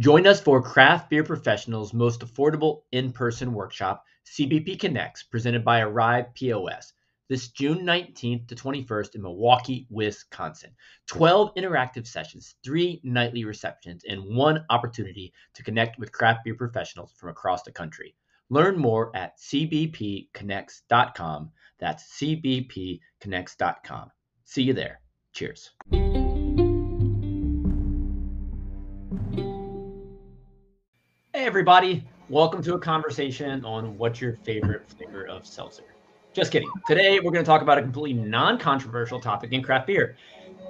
Join us for Craft Beer Professionals' most affordable in person workshop, CBP Connects, presented by Arryved POS, this June 19th to 21st in Milwaukee, Wisconsin. 12 interactive sessions, three nightly receptions, and one opportunity to connect with craft beer professionals from across the country. Learn more at cbpconnects.com. That's cbpconnects.com. See you there. Cheers. Everybody. Welcome to a conversation on what's your favorite flavor of seltzer. Just kidding. Today, we're going to talk about a completely non controversial topic in craft beer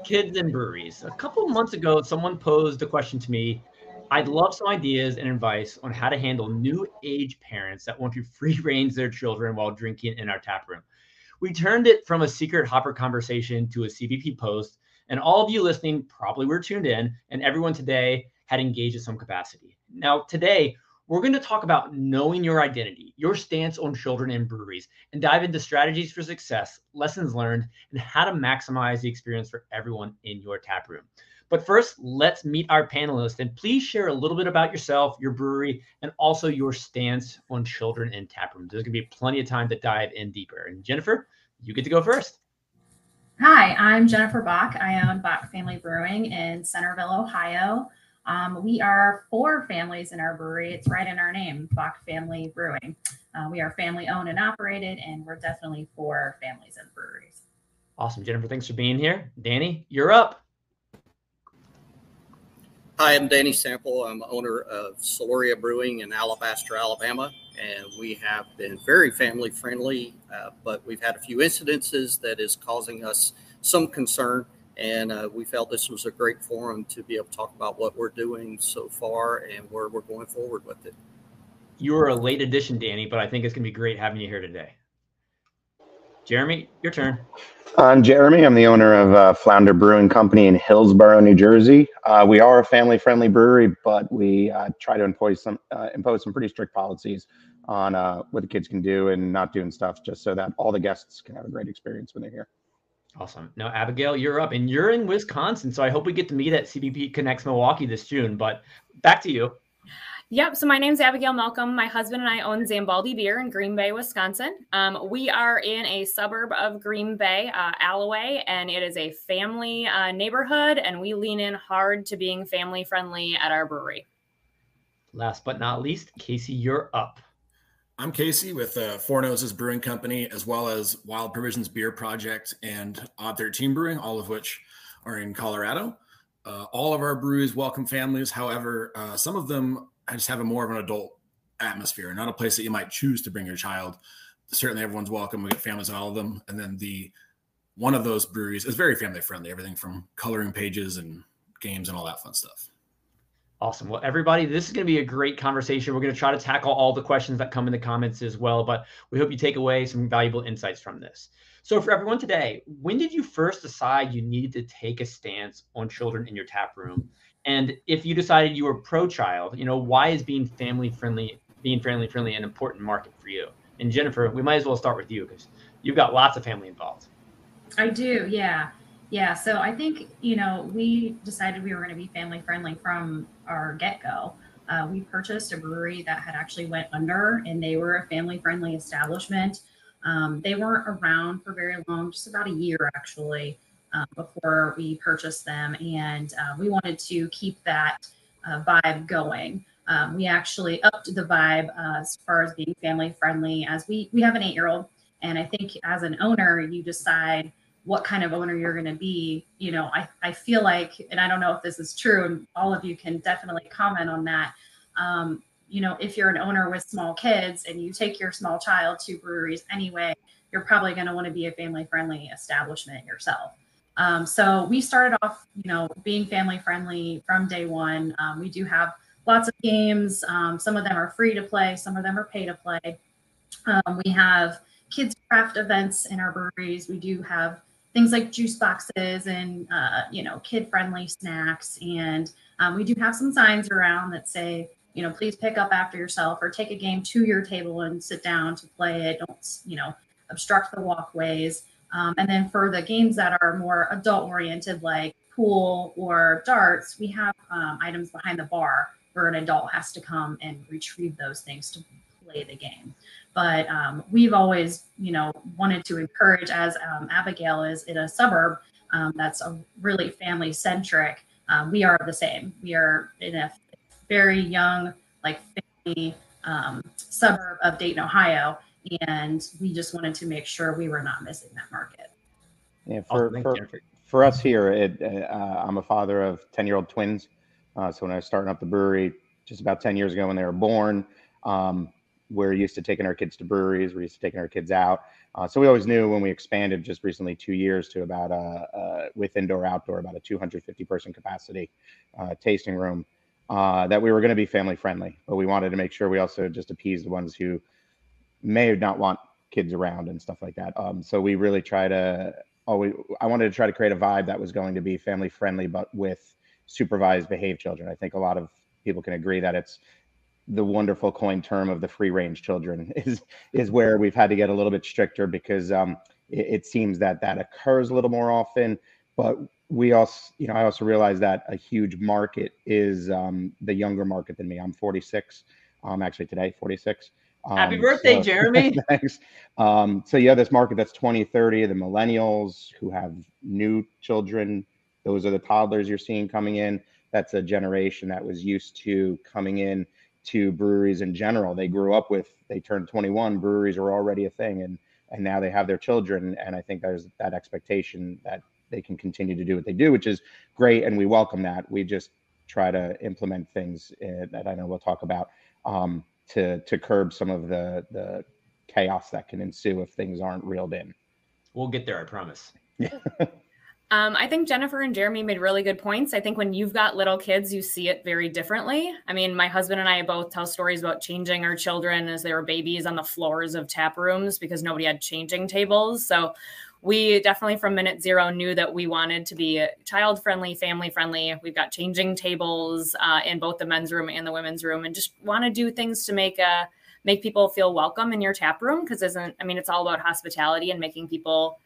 kids and breweries. A couple months ago, someone posed a question to me. I'd love some ideas and advice on how to handle new age parents that want to free range their children while drinking in our tap room. We turned it from a secret hopper conversation to a CBP post, and all of you listening probably were tuned in, and everyone today had engaged in some capacity. Now, today, we're going to talk about knowing your identity, your stance on children and breweries, and dive into strategies for success, lessons learned, and how to maximize the experience for everyone in your tap room. But first, let's meet our panelists and please share a little bit about yourself, your brewery, and also your stance on children and tap rooms. There's going to be plenty of time to dive in deeper. And Jennifer, you get to go first. Hi, I'm Jennifer Bock. I own Bock Family Brewing in Centerville, Ohio. Um, we are for families in our brewery. It's right in our name, Bock Family Brewing. Uh, we are family owned and operated, and we're definitely for families and breweries. Awesome. Jennifer, thanks for being here. Danny, you're up. Hi, I'm Danny Sample. I'm owner of Siluria Brewing in Alabaster, Alabama, and we have been very family friendly, uh, but we've had a few incidences that is causing us some concern and uh, we felt this was a great forum to be able to talk about what we're doing so far and where we're going forward with it. You're a late addition, Danny, but I think it's going to be great having you here today. Jeremy, your turn. I'm Jeremy. I'm the owner of uh, Flounder Brewing Company in Hillsborough, New Jersey. Uh, we are a family-friendly brewery, but we uh, try to impose some uh, impose some pretty strict policies on uh, what the kids can do and not doing stuff, just so that all the guests can have a great experience when they're here. Awesome. Now, Abigail, you're up, and you're in Wisconsin, so I hope we get to meet at CBP Connects Milwaukee this June. But back to you. Yep. So my name is Abigail Malcolm. My husband and I own Zambaldi Beer in Green Bay, Wisconsin. Um, we are in a suburb of Green Bay, uh, Allouez, and it is a family uh, neighborhood, and we lean in hard to being family friendly at our brewery. Last but not least, Casey, you're up. I'm Casey with uh, Four Noses Brewing Company, as well as Wild Provisions Beer Project and Odd 13 Brewing, all of which are in Colorado. Uh, all of our breweries welcome families. However, uh, some of them I just have a more of an adult atmosphere, not a place that you might choose to bring your child. Certainly, everyone's welcome. We get families in all of them, and then the one of those breweries is very family friendly. Everything from coloring pages and games and all that fun stuff. Awesome. Well, everybody, this is going to be a great conversation. We're going to try to tackle all the questions that come in the comments as well, but we hope you take away some valuable insights from this. So, for everyone today, when did you first decide you needed to take a stance on children in your tap room? And if you decided you were pro-child, you know, why is being family friendly, being family friendly, an important market for you? And Jennifer, we might as well start with you because you've got lots of family involved. I do, yeah. Yeah, so I think you know we decided we were going to be family friendly from our get go. Uh, we purchased a brewery that had actually went under, and they were a family friendly establishment. Um, they weren't around for very long, just about a year actually, uh, before we purchased them, and uh, we wanted to keep that uh, vibe going. Um, we actually upped the vibe uh, as far as being family friendly, as we we have an eight year old, and I think as an owner, you decide what kind of owner you're going to be you know I, I feel like and i don't know if this is true and all of you can definitely comment on that um, you know if you're an owner with small kids and you take your small child to breweries anyway you're probably going to want to be a family friendly establishment yourself. Um, so we started off you know being family friendly from day one. Um, we do have lots of games. Um, some of them are free to play some of them are pay to play. Um, we have kids craft events in our breweries. We do have things like juice boxes and uh, you know kid friendly snacks. And um, we do have some signs around that say you know please pick up after yourself or take a game to your table and sit down to play it. Don't you know obstruct the walkways. Um, and then for the games that are more adult oriented like pool or darts we have um, items behind the bar where an adult has to come and retrieve those things to play the game. But um, we've always, you know, wanted to encourage, as um, Abigail is in a suburb um, that's a really family centric. Um, we are the same. We are in a very young, like family um, suburb of Dayton, Ohio, and we just wanted to make sure we were not missing that market. Yeah, for, for, for us here, it, uh, I'm a father of 10 year old twins. Uh, so when I was starting up the brewery just about 10 years ago when they were born, um, we're used to taking our kids to breweries. We're used to taking our kids out. Uh, so we always knew when we expanded just recently two years to about a, uh, with indoor outdoor about a 250 person capacity uh, tasting room uh, that we were going to be family friendly. But we wanted to make sure we also just appease the ones who may not want kids around and stuff like that. Um, so we really try to always. I wanted to try to create a vibe that was going to be family friendly, but with supervised behaved children. I think a lot of people can agree that it's the wonderful coin term of the free range children is is where we've had to get a little bit stricter because um, it, it, seems that that occurs a little more often. But we also, you know, I also realize that a huge market is um, the younger market than me. I'm 46. I'm actually today 46. Um, Happy birthday, so, Jeremy. thanks. Um, so yeah, this market that's 20, 30, the millennials who have new children, those are the toddlers you're seeing coming in. That's a generation that was used to coming in to breweries in general. They grew up with, they turned 21, breweries are already a thing, and and now they have their children. And I think there's that expectation that they can continue to do what they do, which is great, and we welcome that. We just try to implement things uh, that I know we'll talk about um, to to curb some of the the chaos that can ensue if things aren't reeled in. We'll get there, I promise. Um, I think Jennifer and Jeremy made really good points. I think when you've got little kids, you see it very differently. I mean, my husband and I both tell stories about changing our children as they were babies on the floors of tap rooms because nobody had changing tables. So we definitely from minute zero knew that we wanted to be child friendly, family friendly. We've got changing tables uh, in both the men's room and the women's room, and just want to do things to make a uh, make people feel welcome in your tap room because isn't I mean it's all about hospitality and making people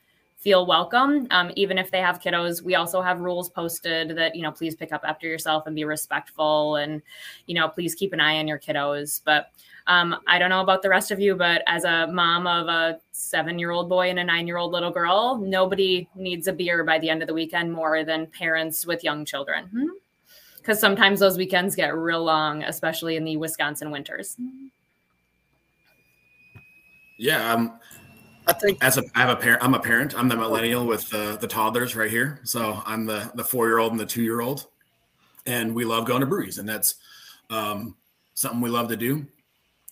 feel welcome. Um, even if they have kiddos we also have rules posted that you know please pick up after yourself and be respectful and you know please keep an eye on your kiddos. But um, i don't know about the rest of you but as a mom of a seven year old boy and a nine year old little girl nobody needs a beer by the end of the weekend more than parents with young children. Because hmm? sometimes those weekends get real long especially in the wisconsin winters. Yeah um I think as a I have a parent. I'm a parent. I'm the millennial with uh, the toddlers right here. So I'm the the four year old and the two year old, and we love going to breweries, and that's um, something we love to do.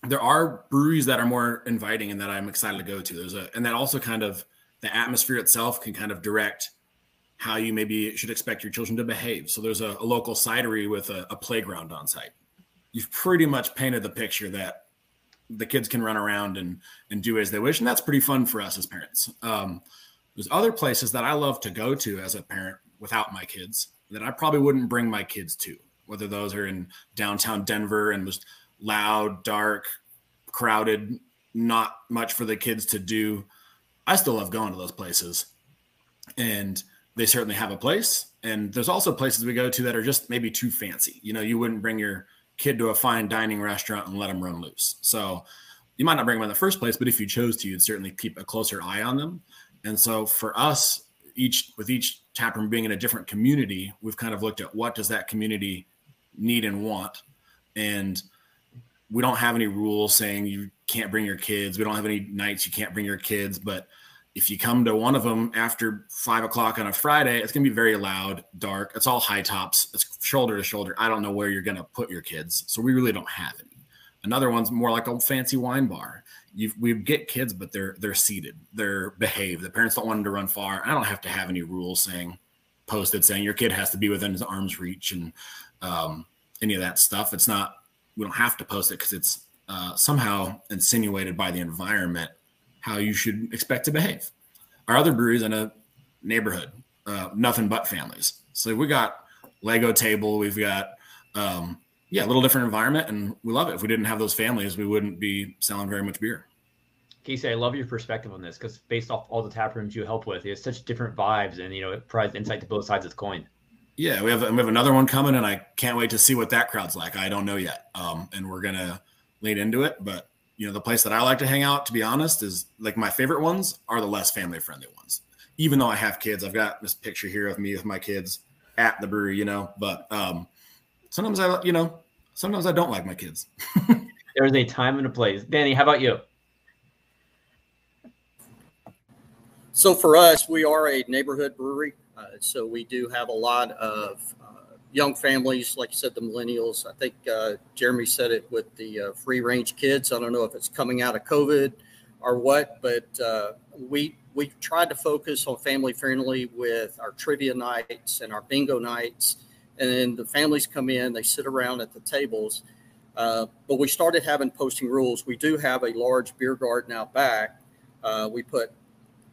There are breweries that are more inviting and that I'm excited to go to. There's a and that also kind of the atmosphere itself can kind of direct how you maybe should expect your children to behave. So there's a, a local cidery with a, a playground on site. You've pretty much painted the picture that the kids can run around and and do as they wish, and that's pretty fun for us as parents. Um, there's other places that I love to go to as a parent without my kids that I probably wouldn't bring my kids to, whether those are in downtown Denver and just loud, dark, crowded, not much for the kids to do. I still love going to those places. And they certainly have a place. And there's also places we go to that are just maybe too fancy. You know, you wouldn't bring your kid to a fine dining restaurant and let them run loose. So you might not bring them in the first place, but if you chose to, you'd certainly keep a closer eye on them. And so for us, each with each taproom being in a different community, we've kind of looked at what does that community need and want. And we don't have any rules saying you can't bring your kids. We don't have any nights you can't bring your kids, but if you come to one of them after five o'clock on a Friday, it's going to be very loud, dark. It's all high tops. It's shoulder to shoulder. I don't know where you're going to put your kids. So we really don't have any. Another one's more like a fancy wine bar. You, we get kids, but they're they're seated. They're behaved. The parents don't want them to run far. I don't have to have any rules saying posted saying your kid has to be within his arm's reach and um, any of that stuff. It's not. We don't have to post it because it's uh, somehow insinuated by the environment how you should expect to behave. Our other breweries in a neighborhood, uh, nothing but families. So we got Lego table, we've got um, yeah, a little different environment, and we love it. If we didn't have those families, we wouldn't be selling very much beer. Casey, I love your perspective on this because based off all the tap rooms you help with, it's such different vibes, and you know it provides insight to both sides of the coin. Yeah, we have we have another one coming, and I can't wait to see what that crowd's like. I don't know yet, um, and we're gonna lean into it. But you know, the place that I like to hang out, to be honest, is like my favorite ones are the less family friendly ones. Even though I have kids, I've got this picture here of me with my kids at the brewery, you know. But um, sometimes I, you know, sometimes I don't like my kids. There's a time and a place. Danny, how about you? So for us, we are a neighborhood brewery. Uh, so we do have a lot of young families, like you said, the millennials. I think uh, Jeremy said it with the uh, free range kids. I don't know if it's coming out of COVID or what, but uh, we we tried to focus on family friendly with our trivia nights and our bingo nights. And then the families come in, they sit around at the tables. Uh, but we started having posting rules. We do have a large beer garden out back. we put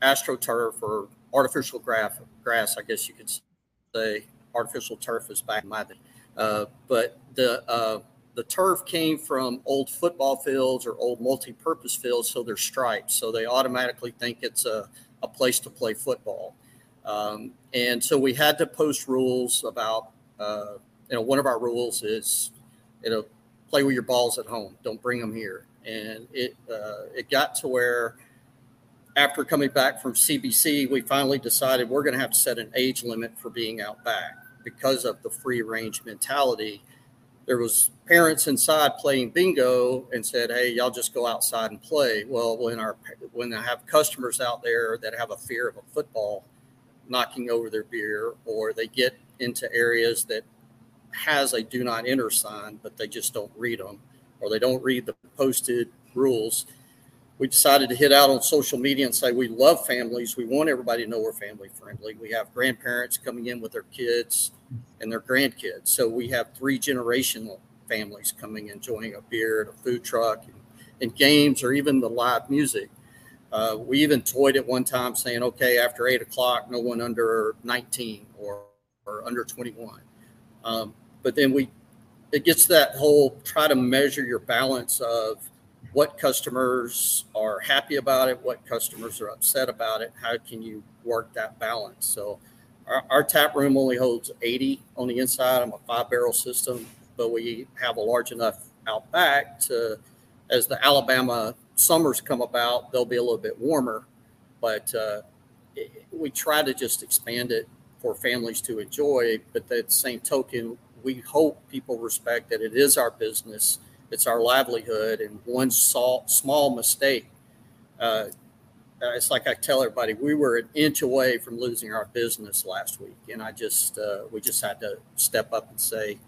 astroturf or artificial grass, grass, I guess you could say. Artificial turf is back in my day. Uh, but the uh, the turf came from old football fields or old multi-purpose fields, so they're striped. So they automatically think it's a, a place to play football. Um, and so we had to post rules about, uh, you know, one of our rules is, you know, play with your balls at home. Don't bring them here. And it uh, it got to where after coming back from CBC, we finally decided we're going to have to set an age limit for being out back because of the free range mentality. There was parents inside playing bingo and said, "Hey, y'all just go outside and play." Well, when our when I have customers out there that have a fear of a football knocking over their beer, or they get into areas that has a do not enter sign, but they just don't read them, or they don't read the posted rules we decided to hit out on social media and say we love families. We want everybody to know we're family friendly. We have grandparents coming in with their kids and their grandkids. So we have three generational families coming enjoying a beer and a food truck and, and games or even the live music. Uh, we even toyed at one time saying, okay, after eight o'clock, no one under 19 or, or under 21. Um, but then we, it gets that whole try to measure your balance of what customers are happy about it, what customers are upset about it. How can you work that balance? So, our, our tap room only holds 80 on the inside. I'm a five barrel system, but we have a large enough out back to, as the Alabama summers come about, they'll be a little bit warmer. But uh, it, we try to just expand it for families to enjoy. But at the same token, we hope people respect that it is our business it's our livelihood, and one small, small mistake. Uh, uh, it's like I tell everybody, we were an inch away from losing our business last week, and I just uh, we just had to step up and say,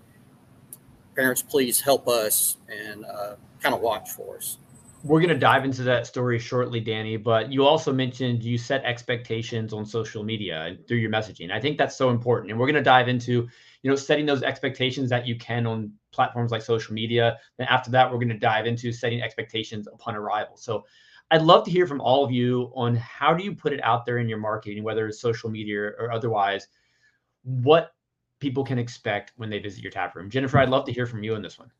parents, please help us and uh, kind of watch for us. We're going to dive into that story shortly, Danny. But you also mentioned you set expectations on social media and through your messaging. I think that's so important, and we're going to dive into you know setting those expectations that you can on platforms like social media. Then after that, we're going to dive into setting expectations upon arrival. So I'd love to hear from all of you on how do you put it out there in your marketing, whether it's social media or otherwise, what people can expect when they visit your tap room. Jennifer, I'd love to hear from you on this one.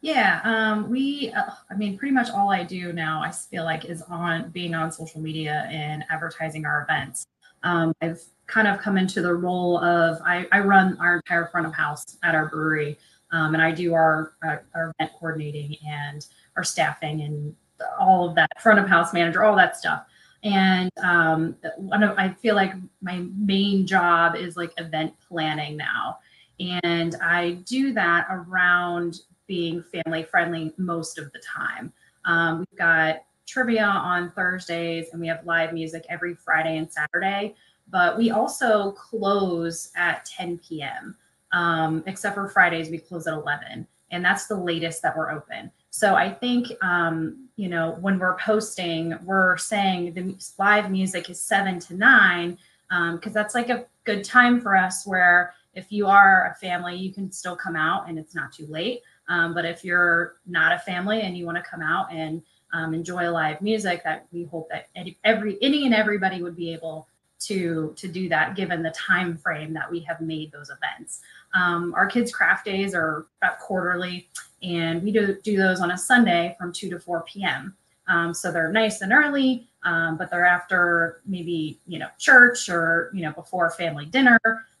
Yeah, um, we, uh, I mean, pretty much all I do now, I feel like, is on being on social media and advertising our events. Um, I've kind of come into the role of I, I run our entire front of house at our brewery, um, and I do our, our, our event coordinating and our staffing and all of that front of house manager, all that stuff. And um, one of I feel like my main job is like event planning now, and I do that around being family friendly most of the time. Um, we've got trivia on Thursdays, and we have live music every Friday and Saturday. But we also close at 10 p.m. Um, except for Fridays, we close at 11, and that's the latest that we're open. So I think um, you know when we're posting, we're saying the live music is seven to nine because um, that's like a good time for us. Where if you are a family, you can still come out and it's not too late. Um, but if you're not a family and you want to come out and um, enjoy live music, that we hope that every any and everybody would be able to to do that given the time frame that we have made those events. Um, our kids craft days are about quarterly and we do do those on a sunday from 2 to 4 p.m um, so they're nice and early um, but they're after maybe you know church or you know before family dinner.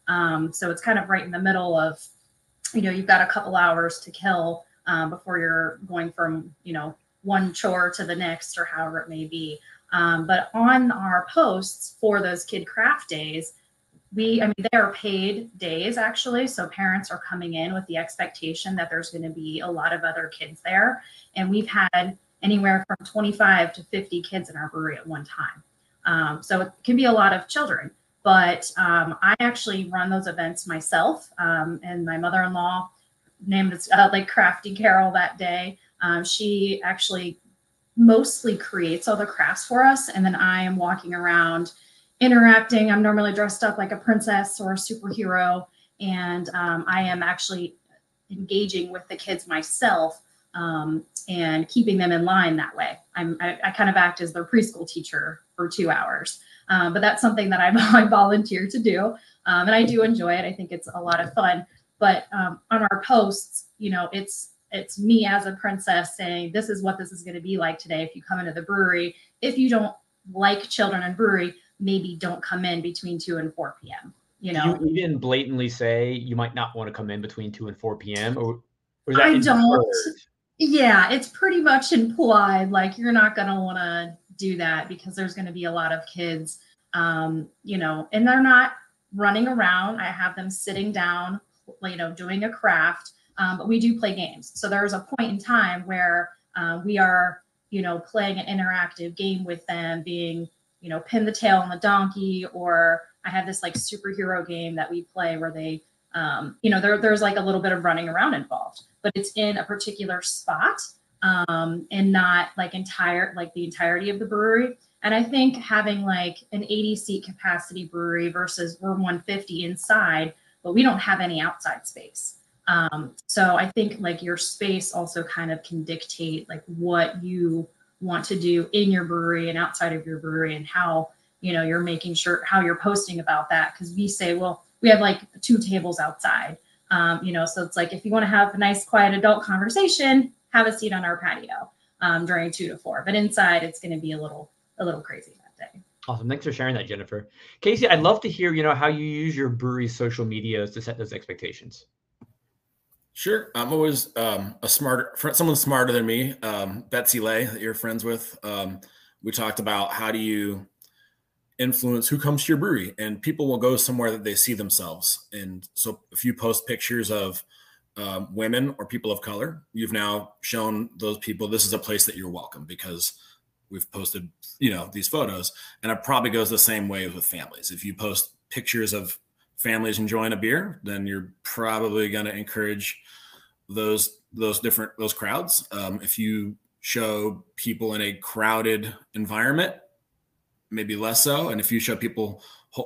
Um, so it's kind of right in the middle of, you know, you've got a couple hours to kill um, before you're going from, you know, one chore to the next or however it may be. Um, but on our posts for those kid craft days, we, I mean, they are paid days actually. So parents are coming in with the expectation that there's going to be a lot of other kids there. And we've had anywhere from 25 to 50 kids in our brewery at one time. Um, so it can be a lot of children. But um, I actually run those events myself, um, and my mother-in-law named it uh, like Crafty Carol that day. Um, she actually mostly creates all the crafts for us, and then I am walking around interacting. I'm normally dressed up like a princess or a superhero, and um, I am actually engaging with the kids myself um, and keeping them in line that way. I'm, I, I, kind of act as their preschool teacher for two hours, um, but that's something that I, I volunteer to do, um, and I do enjoy it. I think it's a lot of fun. But um, on our posts, you know, it's it's me as a princess saying this is what this is going to be like today if you come into the brewery. If you don't like children and brewery, maybe don't come in between 2 and 4 p.m. You know, you even blatantly say you might not want to come in between 2 and 4 p.m. or, or I don't. Yeah, it's pretty much implied like you're not going to want to do that because there's going to be a lot of kids um, you know, and they're not running around. I have them sitting down, you know, doing a craft, um, but we do play games. So there's a point in time where uh, we are, you know, playing an interactive game with them, being you know, pin the tail on the donkey, or I have this like superhero game that we play where they, um, you know, there, there's like a little bit of running around involved, but it's in a particular spot um, and not like entire, like the entirety of the brewery. And I think having like an 80 seat capacity brewery versus we're 150 inside, but we don't have any outside space. Um, so I think like your space also kind of can dictate like what you want to do in your brewery and outside of your brewery and how you know you're making sure how you're posting about that. Because we say well we have like two tables outside. Um, you know so it's like if you want to have a nice quiet adult conversation have a seat on our patio um, during two to four. But inside it's going to be a little a little crazy that day. Awesome. Thanks for sharing that jennifer. Casey i'd love to hear you know how you use your brewery's social medias to set those expectations Sure. I'm always um, a smarter, someone smarter than me. Um, Betsy Lay, that you're friends with. Um, we talked about how do you influence who comes to your brewery, and people will go somewhere that they see themselves. And so, if you post pictures of um, women or people of color, you've now shown those people this is a place that you're welcome because we've posted, you know, these photos. And it probably goes the same way with families. If you post pictures of families enjoying a beer, then you're probably going to encourage those those different those crowds. Um, if you show people in a crowded environment, maybe less so. And if you show people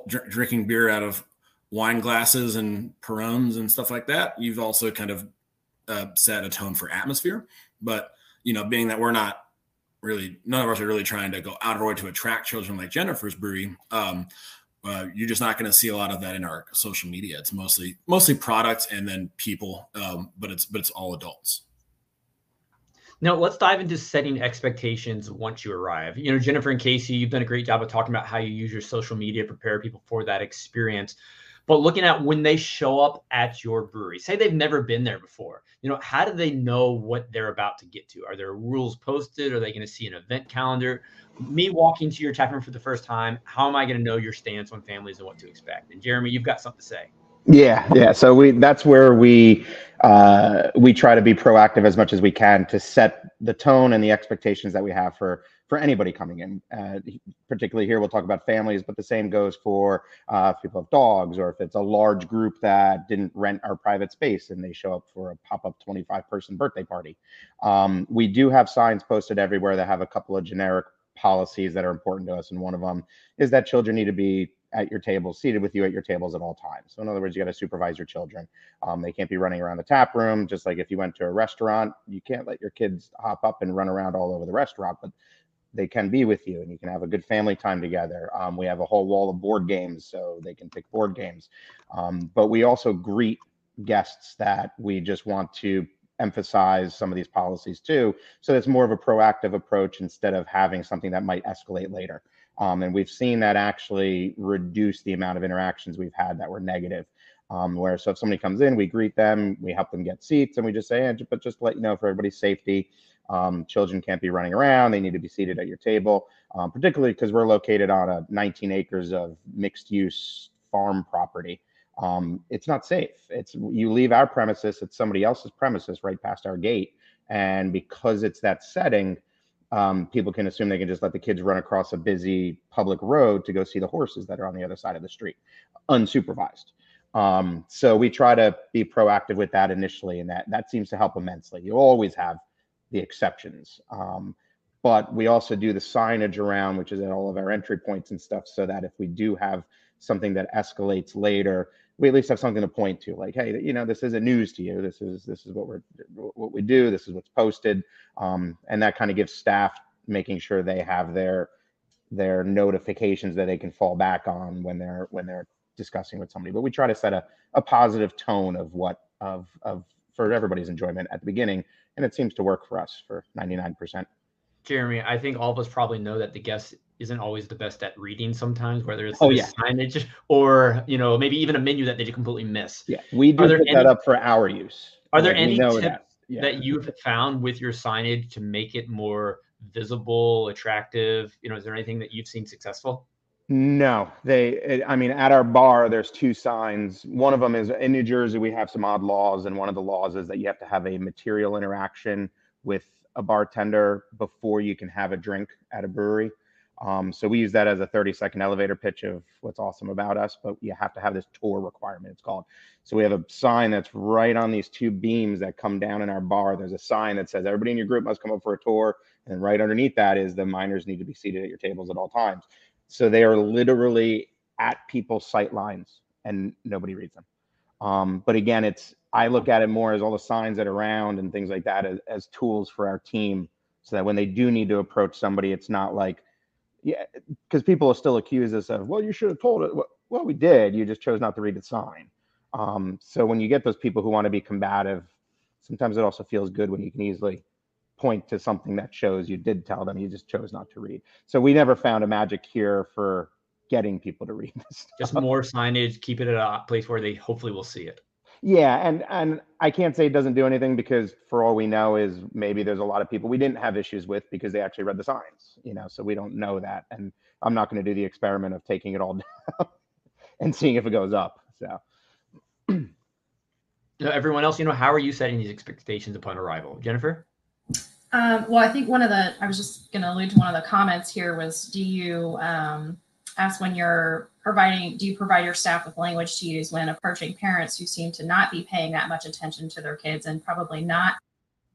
drinking beer out of wine glasses and Perones and stuff like that, you've also kind of uh, set a tone for atmosphere. But you know, being that we're not really none of us are really trying to go out of our way to attract children like Jennifer's brewery. Um, uh, you're just not going to see a lot of that in our social media. It's mostly mostly products and then people, um, but it's but it's all adults. Now let's dive into setting expectations once you arrive. You know, Jennifer and Casey, you've done a great job of talking about how you use your social media prepare people for that experience. But looking at when they show up at your brewery, say they've never been there before, you know, how do they know what they're about to get to? Are there rules posted? Are they going to see an event calendar? Me walking to your tap room for the first time, how am I going to know your stance on families and what to expect? And Jeremy, you've got something to say. Yeah, yeah. So we that's where we uh, we try to be proactive as much as we can to set the tone and the expectations that we have for for anybody coming in. Uh, particularly here, we'll talk about families, but the same goes for uh, if people have dogs or if it's a large group that didn't rent our private space and they show up for a pop up 25 person birthday party. Um, we do have signs posted everywhere that have a couple of generic policies that are important to us. And one of them is that children need to be at your table, seated with you at your tables at all times. So in other words, you got to supervise your children. Um, they can't be running around the tap room. Just like if you went to a restaurant, you can't let your kids hop up and run around all over the restaurant, but they can be with you and you can have a good family time together. Um, we have a whole wall of board games so they can pick board games. Um, but we also greet guests that we just want to emphasize some of these policies too. So it's more of a proactive approach instead of having something that might escalate later. Um, and we've seen that actually reduce the amount of interactions we've had that were negative. Um, where so if somebody comes in, we greet them, we help them get seats, and we just say, eh, but just let you know for everybody's safety, um, children can't be running around. They need to be seated at your table, um, particularly because we're located on a 19 acres of mixed use farm property. Um, it's not safe. It's you leave our premises, it's somebody else's premises right past our gate, and because it's that setting, um, people can assume they can just let the kids run across a busy public road to go see the horses that are on the other side of the street, unsupervised. Um, so we try to be proactive with that initially, and that that seems to help immensely. You always have the exceptions, um, but we also do the signage around, which is at all of our entry points and stuff, so that if we do have something that escalates later, we at least have something to point to like hey you know this isn't news to you. This is this is what we're what we do. This is what's posted. Um, and that kind of gives staff making sure they have their their notifications that they can fall back on when they're when they're discussing with somebody. But we try to set a, a positive tone of what of of for everybody's enjoyment at the beginning and it seems to work for us for 99% Jeremy, I think all of us probably know that the guest isn't always the best at reading sometimes, whether it's Oh, yeah. signage or you know maybe even a menu that they completely miss. yeah we do put that up for our use Are there Like, any tips that. Yeah. that you've found with your signage to make it more visible, attractive? You know, is there anything that you've seen successful? No, they, I mean, at our bar, there's two signs. One of them is in New Jersey, we have some odd laws, and one of the laws is that you have to have a material interaction with a bartender before you can have a drink at a brewery. Um, so we use that as a 30 second elevator pitch of what's awesome about us, but you have to have this tour requirement, it's called. So we have a sign that's right on these two beams that come down in our bar. There's a sign that says everybody in your group must come up for a tour. And right underneath that is the minors need to be seated at your tables at all times. So they are literally at people's sight lines and nobody reads them. Um, but again, it's I look at it more as all the signs that are around and things like that as, as tools for our team, so that when they do need to approach somebody, it's not like, yeah, because people will still accuse us of, well, you should have told it. Well, we did. You just chose not to read the sign. Um, so when you get those people who want to be combative, sometimes it also feels good when you can easily point to something that shows you did tell them, you just chose not to read. So we never found a magic cure for getting people to read this. Just more signage, keep it at a place where they hopefully will see it. Yeah, and and I can't say it doesn't do anything because for all we know is maybe there's a lot of people we didn't have issues with because they actually read the signs, you know, so we don't know that. And I'm not going to do the experiment of taking it all down and seeing if it goes up. So everyone else, you know, how are you setting these expectations upon arrival? Jennifer? Um, well, I think one of the, I was just going to allude to one of the comments here was do you um, ask when you're providing, do you provide your staff with language to use when approaching parents who seem to not be paying that much attention to their kids and probably not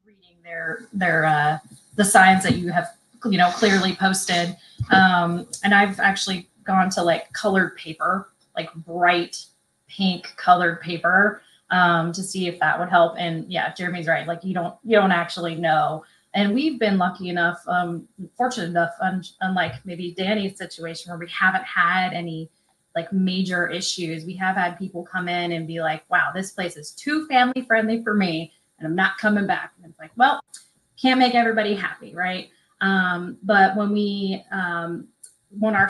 reading their, their, uh, the signs that you have, you know, clearly posted. Um, and I've actually gone to like colored paper, like bright pink colored paper um, to see if that would help. And yeah, Jeremy's right. Like you don't, you don't actually know and we've been lucky enough, um, fortunate enough, un- unlike maybe Danny's situation where we haven't had any like major issues. We have had people come in and be like, wow, this place is too family friendly for me and I'm not coming back. And it's like, well, can't make everybody happy, right? Um, but when we, um, when our,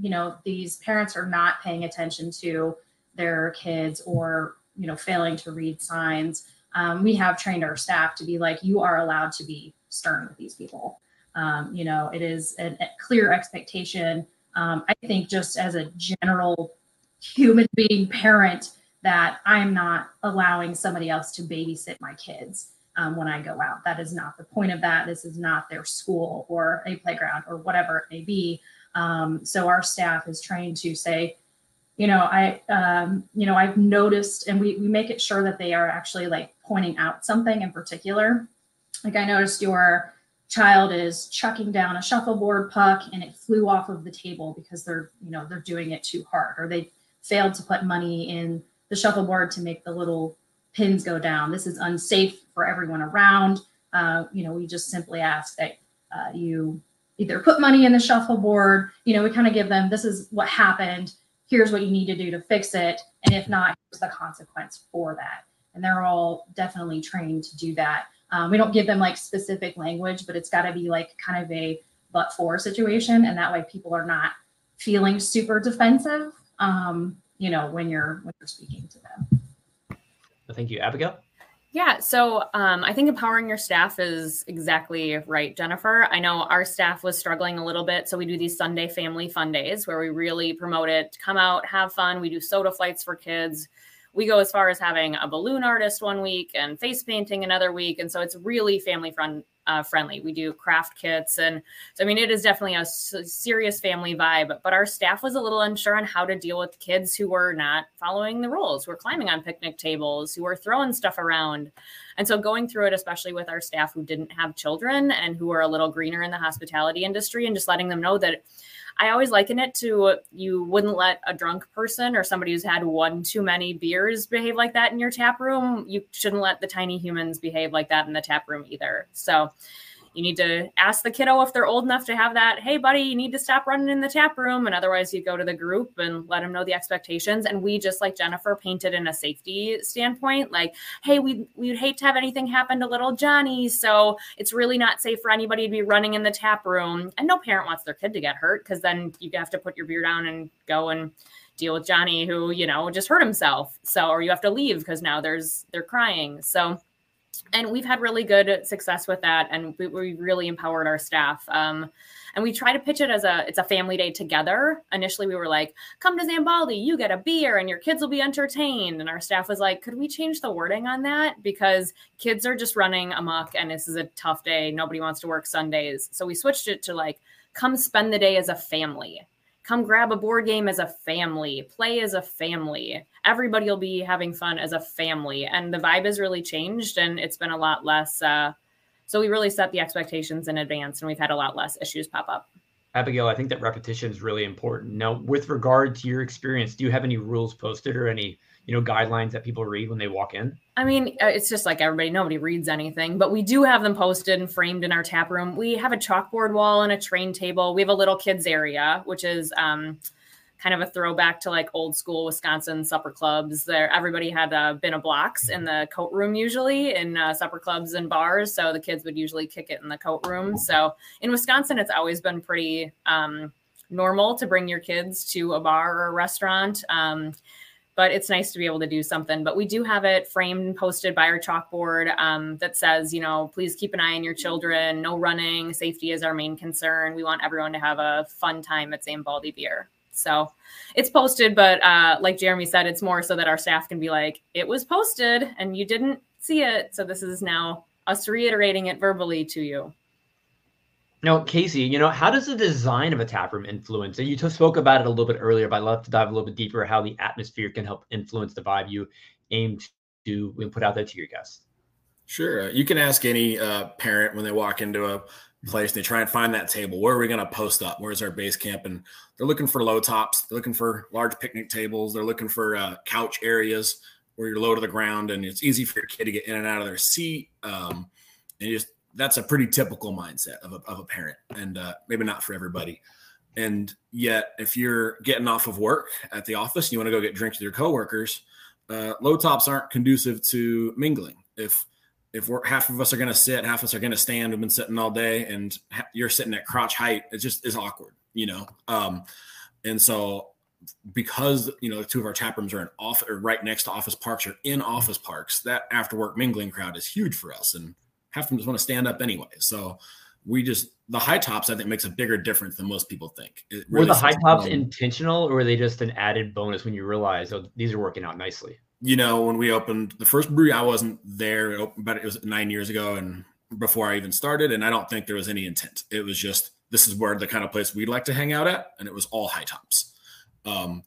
you know, these parents are not paying attention to their kids or, you know, failing to read signs, um, we have trained our staff to be like, you are allowed to be stern with these people. Um, you know, it is a, a clear expectation. Um, I think just as a general human being parent, that I'm not allowing somebody else to babysit my kids um, when I go out. That is not the point of that. This is not their school or a playground or whatever it may be. Um, so our staff is trained to say, you know, I, um, you know, I've noticed, and we we make it sure that they are actually like pointing out something in particular. Like I noticed your child is chucking down a shuffleboard puck and it flew off of the table because they're, you know, they're doing it too hard, or they failed to put money in the shuffleboard to make the little pins go down. This is unsafe for everyone around. Uh, you know, we just simply ask that uh, you either put money in the shuffleboard. You know, we kind of give them this is what happened. Here's what you need to do to fix it, and if not, here's the consequence for that. And they're all definitely trained to do that. Um, we don't give them like specific language, but it's got to be like kind of a but for situation, and that way people are not feeling super defensive. Um, you know, when you're when you're speaking to them. Thank you, Abigail. Yeah, so um, I think empowering your staff is exactly right, Jennifer. I know our staff was struggling a little bit, so we do these Sunday family fun days where we really promote it. Come out, have fun. We do soda flights for kids. We go as far as having a balloon artist one week and face painting another week, and so it's really family fun uh, friendly. We do craft kits, and so I mean, it is definitely a serious family vibe. But our staff was a little unsure on how to deal with kids who were not following the rules, who were climbing on picnic tables, who were throwing stuff around. And so going through it, especially with our staff who didn't have children and who are a little greener in the hospitality industry, and just letting them know that I always liken it to you wouldn't let a drunk person or somebody who's had one too many beers behave like that in your tap room. You shouldn't let the tiny humans behave like that in the tap room either. So you need to ask the kiddo if they're old enough to have that. Hey, buddy, you need to stop running in the tap room. And otherwise, you go to the group and let them know the expectations. And we just like Jennifer painted in a safety standpoint, like, hey, we we'd hate to have anything happen to little Johnny. So it's really not safe for anybody to be running in the tap room. And no parent wants their kid to get hurt because then you have to put your beer down and go and deal with Johnny who, you know, just hurt himself. So or you have to leave because now there's they're crying. So and we've had really good success with that and we, we really empowered our staff um, and we try to pitch it as a it's a family day together. Initially we were like come to zambaldi you get a beer and your kids will be entertained. And our staff was like could we change the wording on that? Because kids are just running amok and this is a tough day. Nobody wants to work sundays. So we switched it to like come spend the day as a family. Come grab a board game as a family, play as a family. Everybody will be having fun as a family. And the vibe has really changed and it's been a lot less. Uh, so we really set the expectations in advance and we've had a lot less issues pop up. Abigail, I think that repetition is really important. Now, with regard to your experience, do you have any rules posted or any you know guidelines that people read when they walk in? I mean, uh, it's just like everybody, nobody reads anything, but we do have them posted and framed in our tap room. We have a chalkboard wall and a train table. We have a little kids area, which is um, kind of a throwback to like old school Wisconsin supper clubs. There, everybody had a bin of blocks in the coat room usually in uh, supper clubs and bars, so the kids would usually kick it in the coat room. So in Wisconsin, it's always been pretty um, normal to bring your kids to a bar or a restaurant. Um, but it's nice to be able to do something. But we do have it framed and posted by our chalkboard um, that says, you know, please keep an eye on your children. No running. Safety is our main concern. We want everyone to have a fun time at Zambaldi Beer. So it's posted, but uh, like Jeremy said, it's more so that our staff can be like, it was posted and you didn't see it. So this is now us reiterating it verbally to you. Now, Casey, you know, how does the design of a tap room influence? And you spoke about it a little bit earlier, but I'd love to dive a little bit deeper how the atmosphere can help influence the vibe you aim to put out there to your guests. Sure. You can ask any uh, parent when they walk into a place and they try and find that table. Where are we going to post up? Where's our base camp? And they're looking for low tops. They're looking for large picnic tables. They're looking for uh, couch areas where you're low to the ground and it's easy for your kid to get in and out of their seat. Um, and just that's a pretty typical mindset of a, of a parent and uh, maybe not for everybody and yet if you're getting off of work at the office and you want to go get drinks with your coworkers uh, low tops aren't conducive to mingling if if we're half of us are going to sit half of us are going to stand we've been sitting all day and you're sitting at crotch height it just is awkward you know um, and so because you know two of our tap rooms are in off or right next to office parks or in office parks that after work mingling crowd is huge for us and half of them just want to stand up anyway. So we just the high tops I think makes a bigger difference than most people think. Really were the high tops intentional or were they just an added bonus when you realize oh these are working out nicely? You know, when we opened the first brewery, I wasn't there, but it was nine years ago and before I even started, and I don't think there was any intent. It was just this is where the kind of place we'd like to hang out at, and it was all high tops. Um,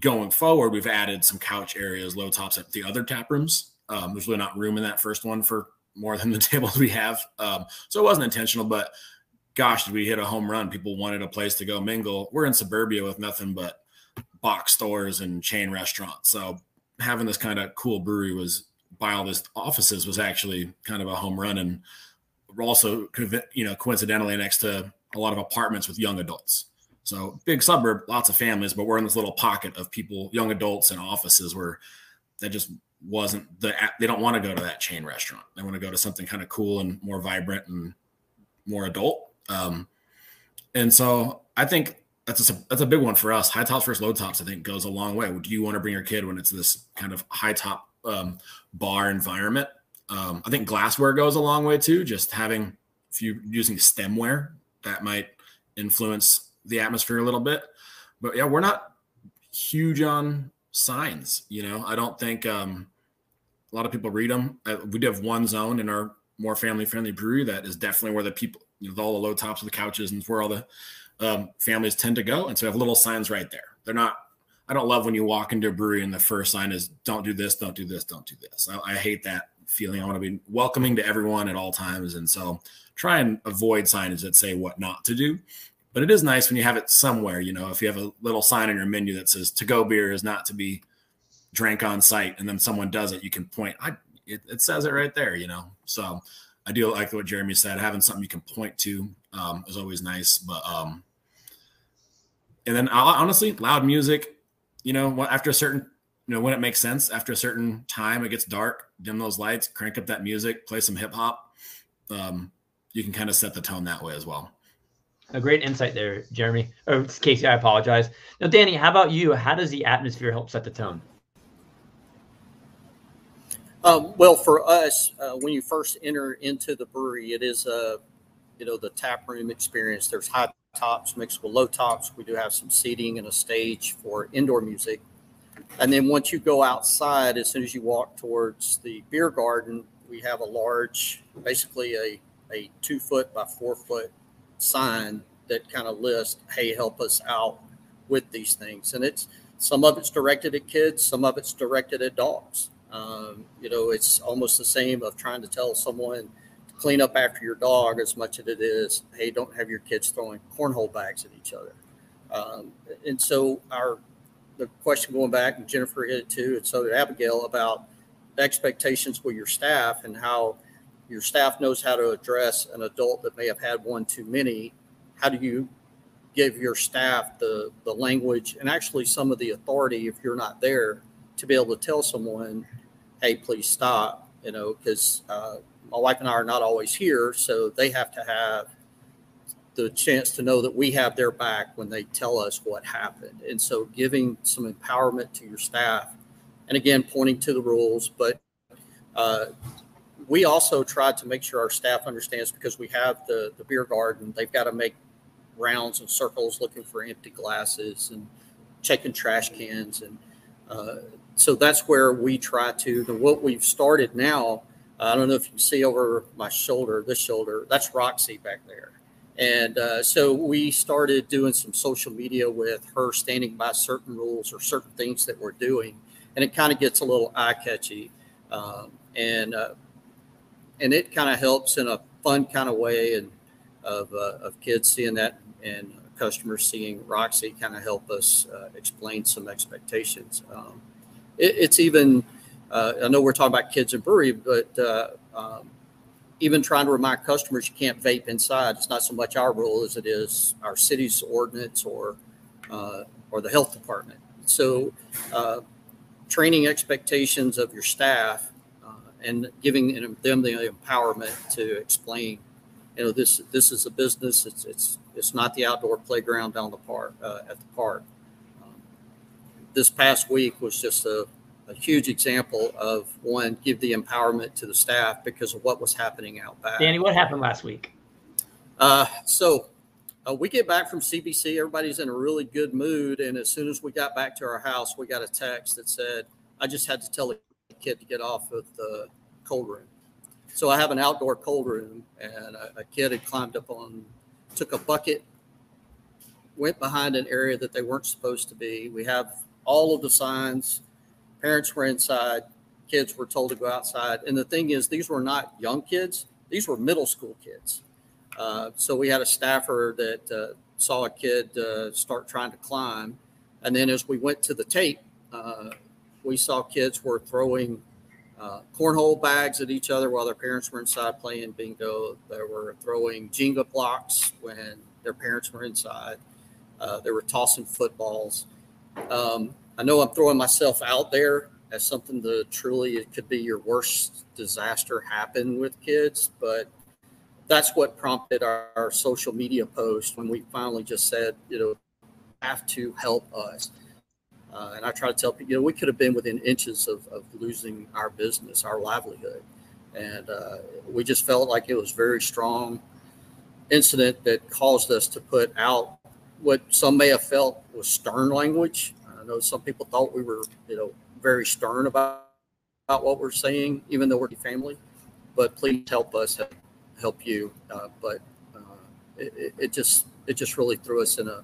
going forward, we've added some couch areas, low tops at the other tap rooms. Um, there's really not room in that first one for more than the tables we have. Um, so it wasn't intentional, but gosh, did we hit a home run? People wanted a place to go mingle. We're in suburbia with nothing but box stores and chain restaurants. So having this kind of cool brewery was by all these offices was actually kind of a home run. And we're also, you know, coincidentally next to a lot of apartments with young adults. So big suburb, lots of families, but we're in this little pocket of people, young adults and offices where that just wasn't the they don't want to go to that chain restaurant. They want to go to something kind of cool and more vibrant and more adult. Um, and so I think that's a that's a big one for us. High tops versus low tops, I think, goes a long way. Do you want to bring your kid when it's this kind of high top um, bar environment? Um, I think glassware goes a long way too. Just having if you using stemware that might influence the atmosphere a little bit. But yeah, we're not huge on signs. You know, I don't think um, a lot of people read them. Uh, we do have one zone in our more family friendly brewery that is definitely where the people, you know, all the low tops of the couches and where all the um, families tend to go. And so we have little signs right there. They're not, I don't love when you walk into a brewery and the first sign is don't do this, don't do this, don't do this. I, I hate that feeling. I want to be welcoming to everyone at all times. And so try and avoid signage that say what not to do. But it is nice when you have it somewhere, you know, if you have a little sign on your menu that says to go beer is not to be drank on site and then someone does it, you can point, I, it, it says it right there, you know? So I do like what Jeremy said, having something you can point to um, is always nice. But um, and then honestly, loud music, you know, after a certain, you know, when it makes sense, after a certain time, it gets dark, dim those lights, crank up that music, play some hip hop. Um, you can kind of set the tone that way as well. A great insight there, Jeremy. Or Casey, I apologize. Now, Danny, how about you? How does the atmosphere help set the tone? Um, well, for us, uh, when you first enter into the brewery, it is a, you know, the tap room experience. There's high tops mixed with low tops. We do have some seating and a stage for indoor music. And then once you go outside, as soon as you walk towards the beer garden, we have a large, basically a, a two foot by four foot sign that kind of lists, hey, help us out with these things. And it's some of it's directed at kids, some of it's directed at dogs. Um, you know, it's almost the same of trying to tell someone to clean up after your dog as much as it is, hey, don't have your kids throwing cornhole bags at each other. Um, and so our the question going back, and Jennifer hit it too, and so did Abigail about expectations with your staff and how your staff knows how to address an adult that may have had one too many. How do you give your staff the the language and actually some of the authority if you're not there to be able to tell someone, hey, please stop, you know, because uh, my wife and I are not always here, so they have to have the chance to know that we have their back when they tell us what happened. And so giving some empowerment to your staff, and again, pointing to the rules, but uh, we also try to make sure our staff understands because we have the, the beer garden, they've got to make rounds and circles looking for empty glasses and checking trash cans. And uh, so that's where we try to, the, what we've started now I don't know if you can see over my shoulder, this shoulder, that's Roxy back there. And uh, so we started doing some social media with her standing by certain rules or certain things that we're doing. And it kind of gets a little eye catchy. Um, and, uh, and it kind of helps in a fun kind of way and of, uh, of kids seeing that and customers seeing Roxy kind of help us uh, explain some expectations. Um, it, it's even, uh, I know we're talking about kids and brewery, but uh, um, even trying to remind customers you can't vape inside. It's not so much our rule as it is our city's ordinance or uh, or the health department. So, uh, training expectations of your staff and giving them the empowerment to explain. You know, this this is a business. It's it's it's not the outdoor playground down the park uh, at the park. Um, this past week was just a a huge example of one give the empowerment to the staff because of what was happening out back. Danny, what happened last week? Uh, so uh, we get back from CBC, everybody's in a really good mood, and as soon as we got back to our house, we got a text that said, "I just had to tell the kid to get off of the cold room." So I have an outdoor cold room, and a, a kid had climbed up on, took a bucket, went behind an area that they weren't supposed to be. We have all of the signs Parents were inside, kids were told to go outside. And the thing is, these were not young kids, these were middle school kids. Uh, so we had a staffer that uh, saw a kid uh, start trying to climb. And then as we went to the tape, uh, we saw kids were throwing uh, cornhole bags at each other while their parents were inside playing bingo. They were throwing Jenga blocks when their parents were inside. Uh, they were tossing footballs. Um, I know I'm throwing myself out there as something that truly it could be your worst disaster happen with kids, but that's what prompted our, our social media post when we finally just said, you know, have to help us. Uh, and I try to tell people, you know, we could have been within inches of, of losing our business, our livelihood. And uh, we just felt like it was very strong incident that caused us to put out what some may have felt was stern language. I know some people thought we were, you know, very stern about, about what we're saying, even though we're family. But please help us help you. Uh, but uh, it, it, just it just really threw us in a.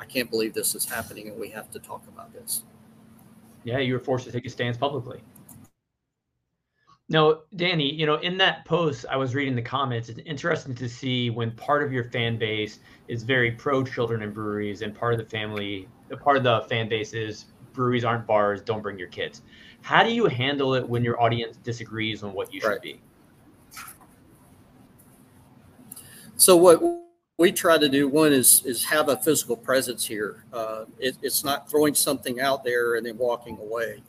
I can't believe this is happening, and we have to talk about this. Yeah, you were forced to take a stance publicly. No, Danny, you know, in that post, I was reading the comments. It's interesting to see when part of your fan base is very pro children and breweries, and part of the family, part of the fan base is breweries aren't bars, don't bring your kids. How do you handle it when your audience disagrees on what you should be? So what we try to do one is is have a physical presence here. Uh, it, it's not throwing something out there and then walking away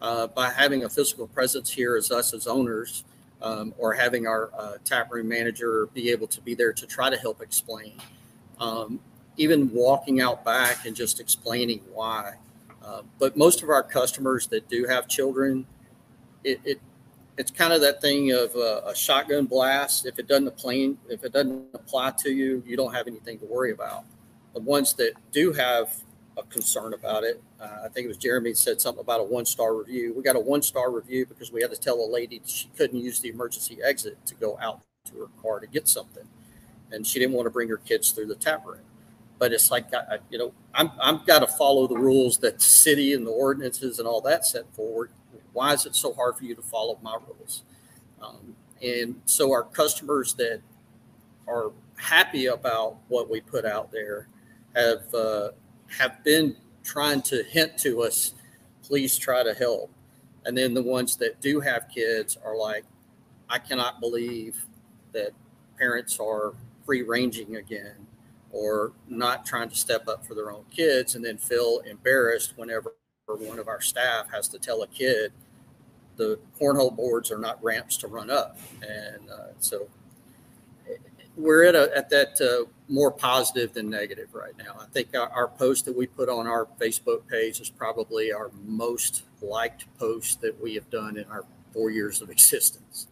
uh, by having a physical presence here as us as owners um, or having our uh, tap room manager be able to be there to try to help explain. Um, even walking out back and just explaining why. Uh, but most of our customers that do have children, it, it it's kind of that thing of a, a shotgun blast. If it doesn't apply, if it doesn't apply to you, you don't have anything to worry about. The ones that do have a concern about it. Uh, I think it was Jeremy said something about a one star review. We got a one star review because we had to tell a lady she couldn't use the emergency exit to go out to her car to get something, and she didn't want to bring her kids through the tap room. But it's like I, you know, I'm I'm got to follow the rules that the city and the ordinances and all that set forward. Why is it so hard for you to follow my rules? Um, and so our customers that are happy about what we put out there have uh, have been trying to hint to us, please try to help. And then the ones that do have kids are like, I cannot believe that parents are free ranging again or not trying to step up for their own kids and then feel embarrassed whenever one of our staff has to tell a kid the cornhole boards are not ramps to run up. And uh, so we're at, a, at that uh, more positive than negative right now. I think our, our, post that we put on our Facebook page is probably our most liked post that we have done in our four years of existence.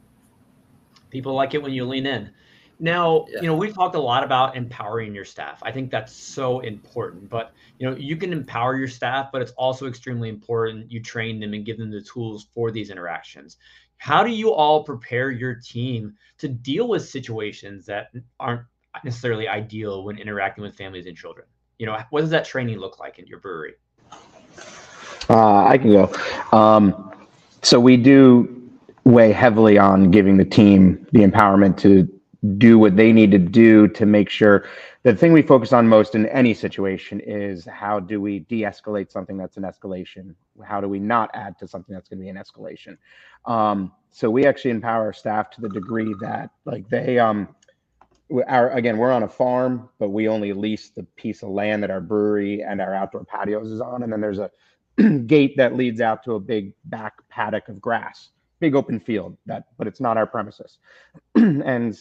People like it when you lean in. Now, yeah. you know, we've talked a lot about empowering your staff. I think that's so important. But, you know, you can empower your staff, but it's also extremely important you train them and give them the tools for these interactions. How do you all prepare your team to deal with situations that aren't necessarily ideal when interacting with families and children? You know, what does that training look like in your brewery? Uh, I can go. Um, so we do weigh heavily on giving the team the empowerment to do what they need to do to make sure. The thing we focus on most in any situation is how do we de-escalate something that's an escalation? How do we not add to something that's going to be an escalation? Um, so we actually empower staff to the degree that like they um our again we're on a farm but we only lease the piece of land that our brewery and our outdoor patios is on and then there's a gate that leads out to a big back paddock of grass big open field that but it's not our premises. And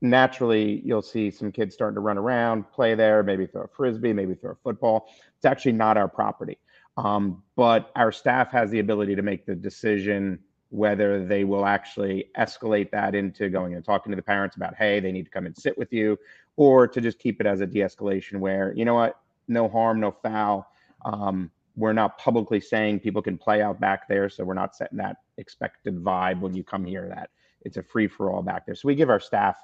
naturally you'll see some kids starting to run around, play there, maybe throw a frisbee, maybe throw a football. It's actually not our property. Um, but our staff has the ability to make the decision whether they will actually escalate that into going and talking to the parents about, hey, they need to come and sit with you, or to just keep it as a de escalation where, you know what, no harm, no foul. Um, we're not publicly saying people can play out back there. So we're not setting that expected vibe when you come here that it's a free for all back there. So we give our staff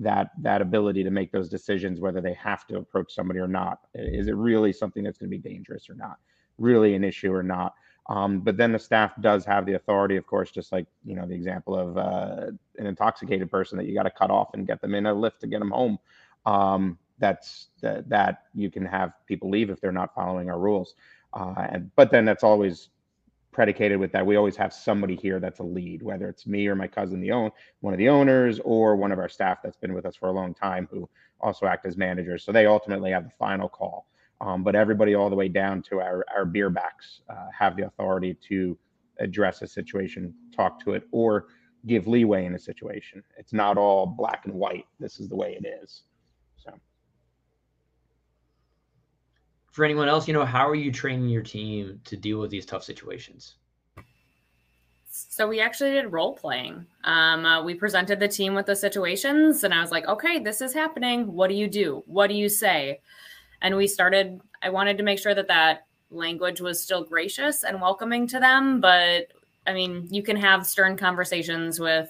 that that ability to make those decisions whether they have to approach somebody or not. Is it really something that's going to be dangerous or not? Really an issue or not? Um, but then the staff does have the authority of course just like you know the example of uh, an intoxicated person that you got to cut off and get them in a Lyft to get them home. Um, that's that, that you can have people leave if they're not following our rules. Uh, and but then that's always predicated with that. We always have somebody here that's a lead whether it's me or my cousin the own one of the owners or one of our staff that's been with us for a long time who also act as managers. So they ultimately have the final call. Um, but everybody all the way down to our, our beer backs uh, have the authority to address a situation talk to it or give leeway in a situation. It's not all black and white. This is the way it is so for anyone else, you know, how are you training your team to deal with these tough situations? So we actually did role playing. Um, uh, we presented the team with the situations, and I was like, "Okay, this is happening. What do you do? What do you say?" And we started. I wanted to make sure that that language was still gracious and welcoming to them, but I mean, you can have stern conversations with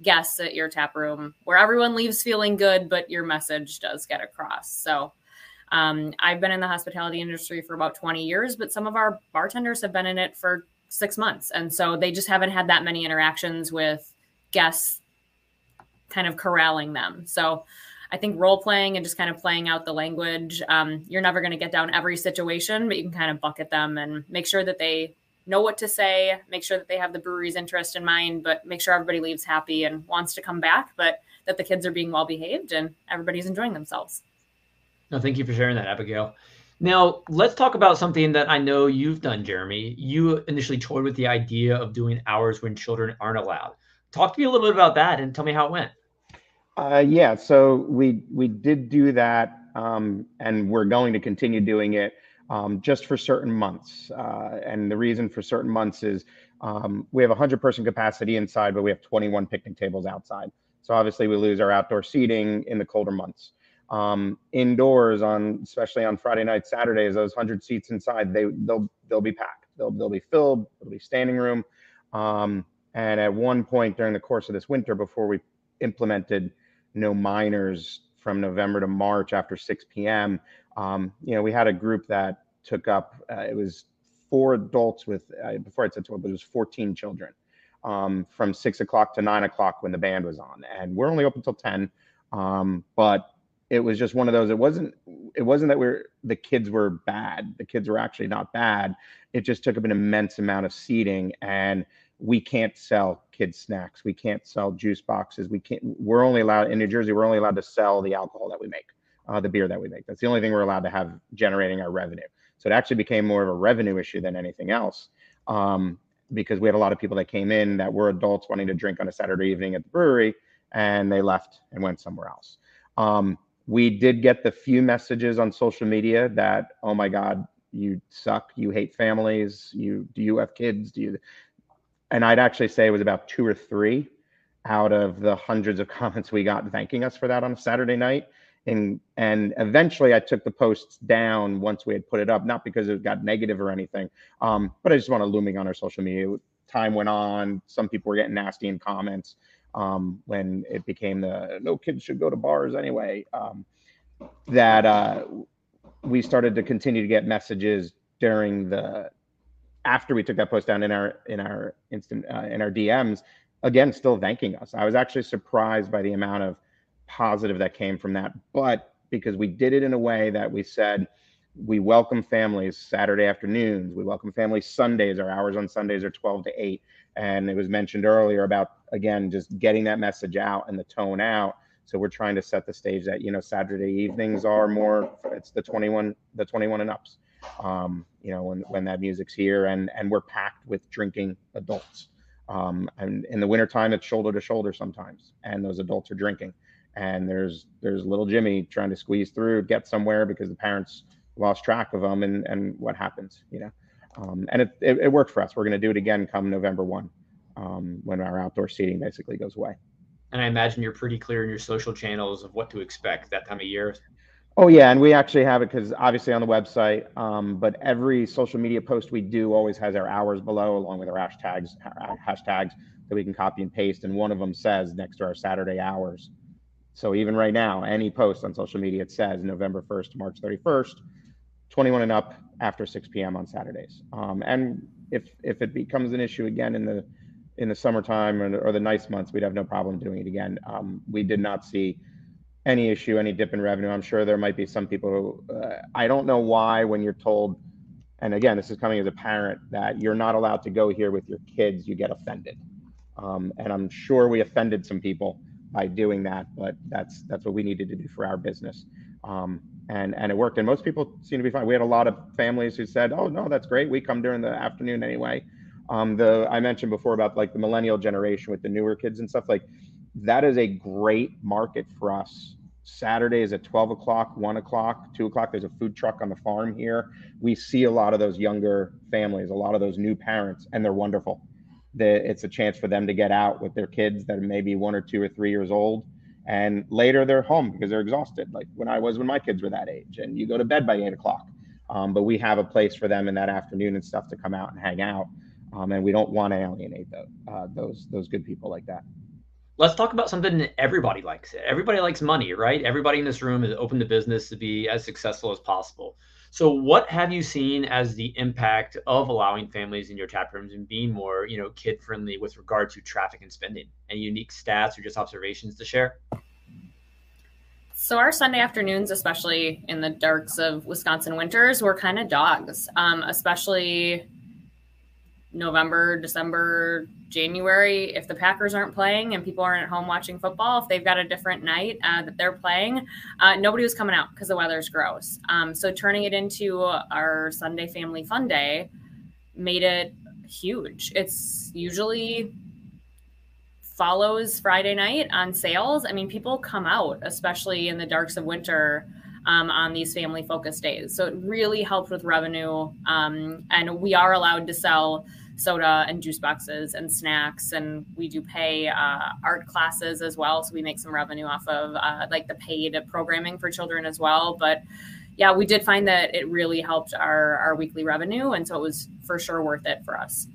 guests at your tap room where everyone leaves feeling good, but your message does get across. So um, I've been in the hospitality industry for about 20 years, but some of our bartenders have been in it for six months. And so they just haven't had that many interactions with guests kind of corralling them. So I think role playing and just kind of playing out the language, um, you're never going to get down every situation, but you can kind of bucket them and make sure that they know what to say, make sure that they have the brewery's interest in mind, but make sure everybody leaves happy and wants to come back, but that the kids are being well behaved and everybody's enjoying themselves. No, thank you for sharing that, Abigail. Now, let's talk about something that I know you've done, Jeremy. You initially toyed with the idea of doing hours when children aren't allowed. Talk to me a little bit about that and tell me how it went. Uh, yeah, so we we did do that, um, and we're going to continue doing it um, just for certain months. Uh, and the reason for certain months is um, we have 100 person capacity inside, but we have 21 picnic tables outside. So obviously, we lose our outdoor seating in the colder months um, indoors on especially on Friday night, Saturdays, those hundred seats inside, they they'll they'll be packed. They'll they'll be filled. It'll be standing room. Um, and at one point during the course of this winter, before we implemented no minors from November to March after 6 p.m., um, you know, we had a group that took up. Uh, it was four adults with uh, before I said 12, but it was 14 children um, from six o'clock to nine o'clock when the band was on, and we're only open till 10. Um, but it was just one of those it wasn't it wasn't that we're the kids were bad the kids were actually not bad. It just took up an immense amount of seating and we can't sell kids snacks. We can't sell juice boxes. We can't we're only allowed in new jersey we're only allowed to sell the alcohol that we make uh, the beer that we make. That's the only thing we're allowed to have generating our revenue. So it actually became more of a revenue issue than anything else um, because we had a lot of people that came in that were adults wanting to drink on a saturday evening at the brewery and they left and went somewhere else. Um, we did get the few messages on social media that oh my god you suck you hate families you do you have kids do you and i'd actually say it was about two or three out of the hundreds of comments we got thanking us for that on a saturday night. And and eventually i took the posts down once we had put it up not because it got negative or anything um, but i just want to looming on our social media. Time went on some people were getting nasty in comments um, when it became the no kids should go to bars anyway. Um, that uh, we started to continue to get messages during the after we took that post down in our in our instant uh, in our DMs again still thanking us. I was actually surprised by the amount of positive that came from that, but because we did it in a way that we said we welcome families Saturday afternoons, we welcome families Sundays. Our hours on Sundays are 12 to 8 and it was mentioned earlier about again just getting that message out and the tone out. So we're trying to set the stage that you know saturday evenings are more it's the 21 the 21 and ups um, you know when, when that music's here. And and we're packed with drinking adults um, and in the wintertime it's shoulder to shoulder sometimes and those adults are drinking. And there's there's little jimmy trying to squeeze through get somewhere because the parents lost track of them and and what happens you know um, and it, it, it, worked for us. We're going to do it again come November 1 um, when our outdoor seating basically goes away. And I imagine you're pretty clear in your social channels of what to expect that time of year. Oh yeah, and we actually have it because obviously on the website. Um, but every social media post we do always has our hours below, along with our hashtags, hashtags that we can copy and paste. And one of them says next to our Saturday hours. So even right now, any post on social media it says November 1st to March 31st 21 and up after 6 p.m. on Saturdays. Um, and if if it becomes an issue again in the in the summertime or, or the nice months, we'd have no problem doing it again. Um, we did not see any issue, any dip in revenue. I'm sure there might be some people. Who, uh, I don't know why when you're told, and again, this is coming as a parent that you're not allowed to go here with your kids, you get offended. Um, and I'm sure we offended some people by doing that, but that's that's what we needed to do for our business. Um, and and it worked. And most people seem to be fine. We had a lot of families who said, "Oh no, that's great. We come during the afternoon anyway." Um, the I mentioned before about like the millennial generation with the newer kids and stuff like that is a great market for us Saturdays at 12 o'clock, 1 o'clock, 2 o'clock. There's a food truck on the farm here. We see a lot of those younger families, a lot of those new parents, and they're wonderful. That it's a chance for them to get out with their kids that are maybe one or two or three years old. And later they're home because they're exhausted, like when I was when my kids were that age. And you go to bed by 8 o'clock. Um, but we have a place for them in that afternoon and stuff to come out and hang out. Um, and we don't want to alienate the, uh, those those good people like that let's talk about something that everybody likes. Everybody likes money, right? Everybody in this room is open to business to be as successful as possible. So, what have you seen as the impact of allowing families in your tap rooms and being more, you know, kid friendly with regard to traffic and spending? Any unique stats or just observations to share? So our Sunday afternoons, especially in the darks of Wisconsin winters, were kind of dogs, um, especially November, December, January, if the Packers aren't playing and people aren't at home watching football, if they've got a different night uh, that they're playing, uh, nobody was coming out because the weather's gross. Um, so turning it into our Sunday family fun day made it huge. It's usually follows Friday night on sales. I mean, people come out, especially in the darks of winter. Um, on these family focused days. So it really helped with revenue. Um, and we are allowed to sell soda and juice boxes and snacks. And we do pay uh, art classes as well. So we make some revenue off of uh, like the paid programming for children as well. But yeah we did find that it really helped our our weekly revenue. And so it was for sure worth it for us.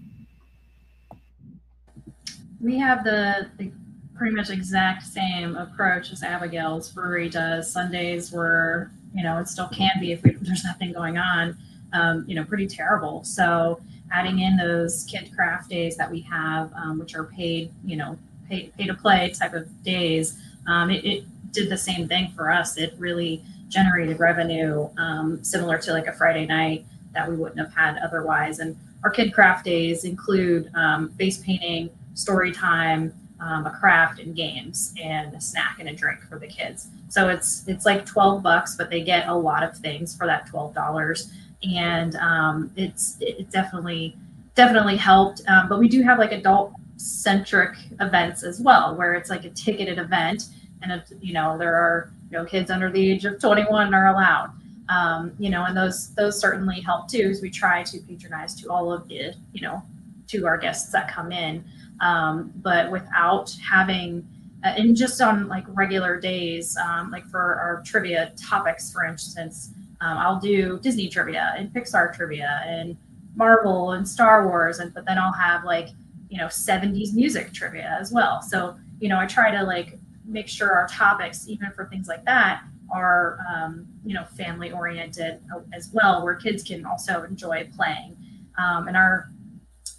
We have the, the pretty much exact same approach as abigail's. Brewery does. Sundays were you know it still can be if we, there's nothing going on um, you know pretty terrible. So adding in those kid craft days that we have, um, which are paid, you know, pay, pay to play type of days, um, it, it, did the same thing for us. It really generated revenue um, similar to like a Friday night that we wouldn't have had otherwise. And our kid craft days include um, face painting, story time, um, a craft and games and a snack and a drink for the kids. So it's it's like 12 bucks, but they get a lot of things for that $12 and um, it's it definitely definitely helped. Um, but we do have like adult centric events as well, where it's like a ticketed event, and if, you know there are you know kids under the age of 21 are allowed. Um, you know, and those those certainly help too, as we try to patronize to all of the you know to our guests that come in, um, but without having uh, and just on like regular days, um, like for our trivia topics, for instance, um, I'll do Disney trivia and Pixar trivia and Marvel and Star Wars, and but then I'll have like you know 70s music trivia as well. So you know I try to like make sure our topics, even for things like that, are um, you know family oriented as well, where kids can also enjoy playing. Um, and our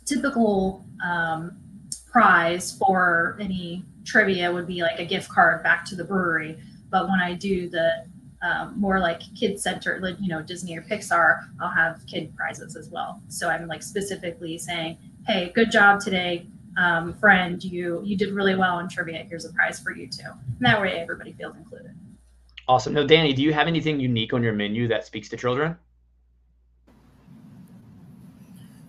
typical um, prize for any trivia would be like a gift card back to the brewery. But when I do the um, more like kid centered, like, you know, Disney or Pixar, I'll have kid prizes as well. So I'm like specifically saying, hey, good job today, um, friend. You you did really well in trivia. Here's a prize for you too. And that way everybody feels included. Awesome. Now, Danny, do you have anything unique on your menu that speaks to children?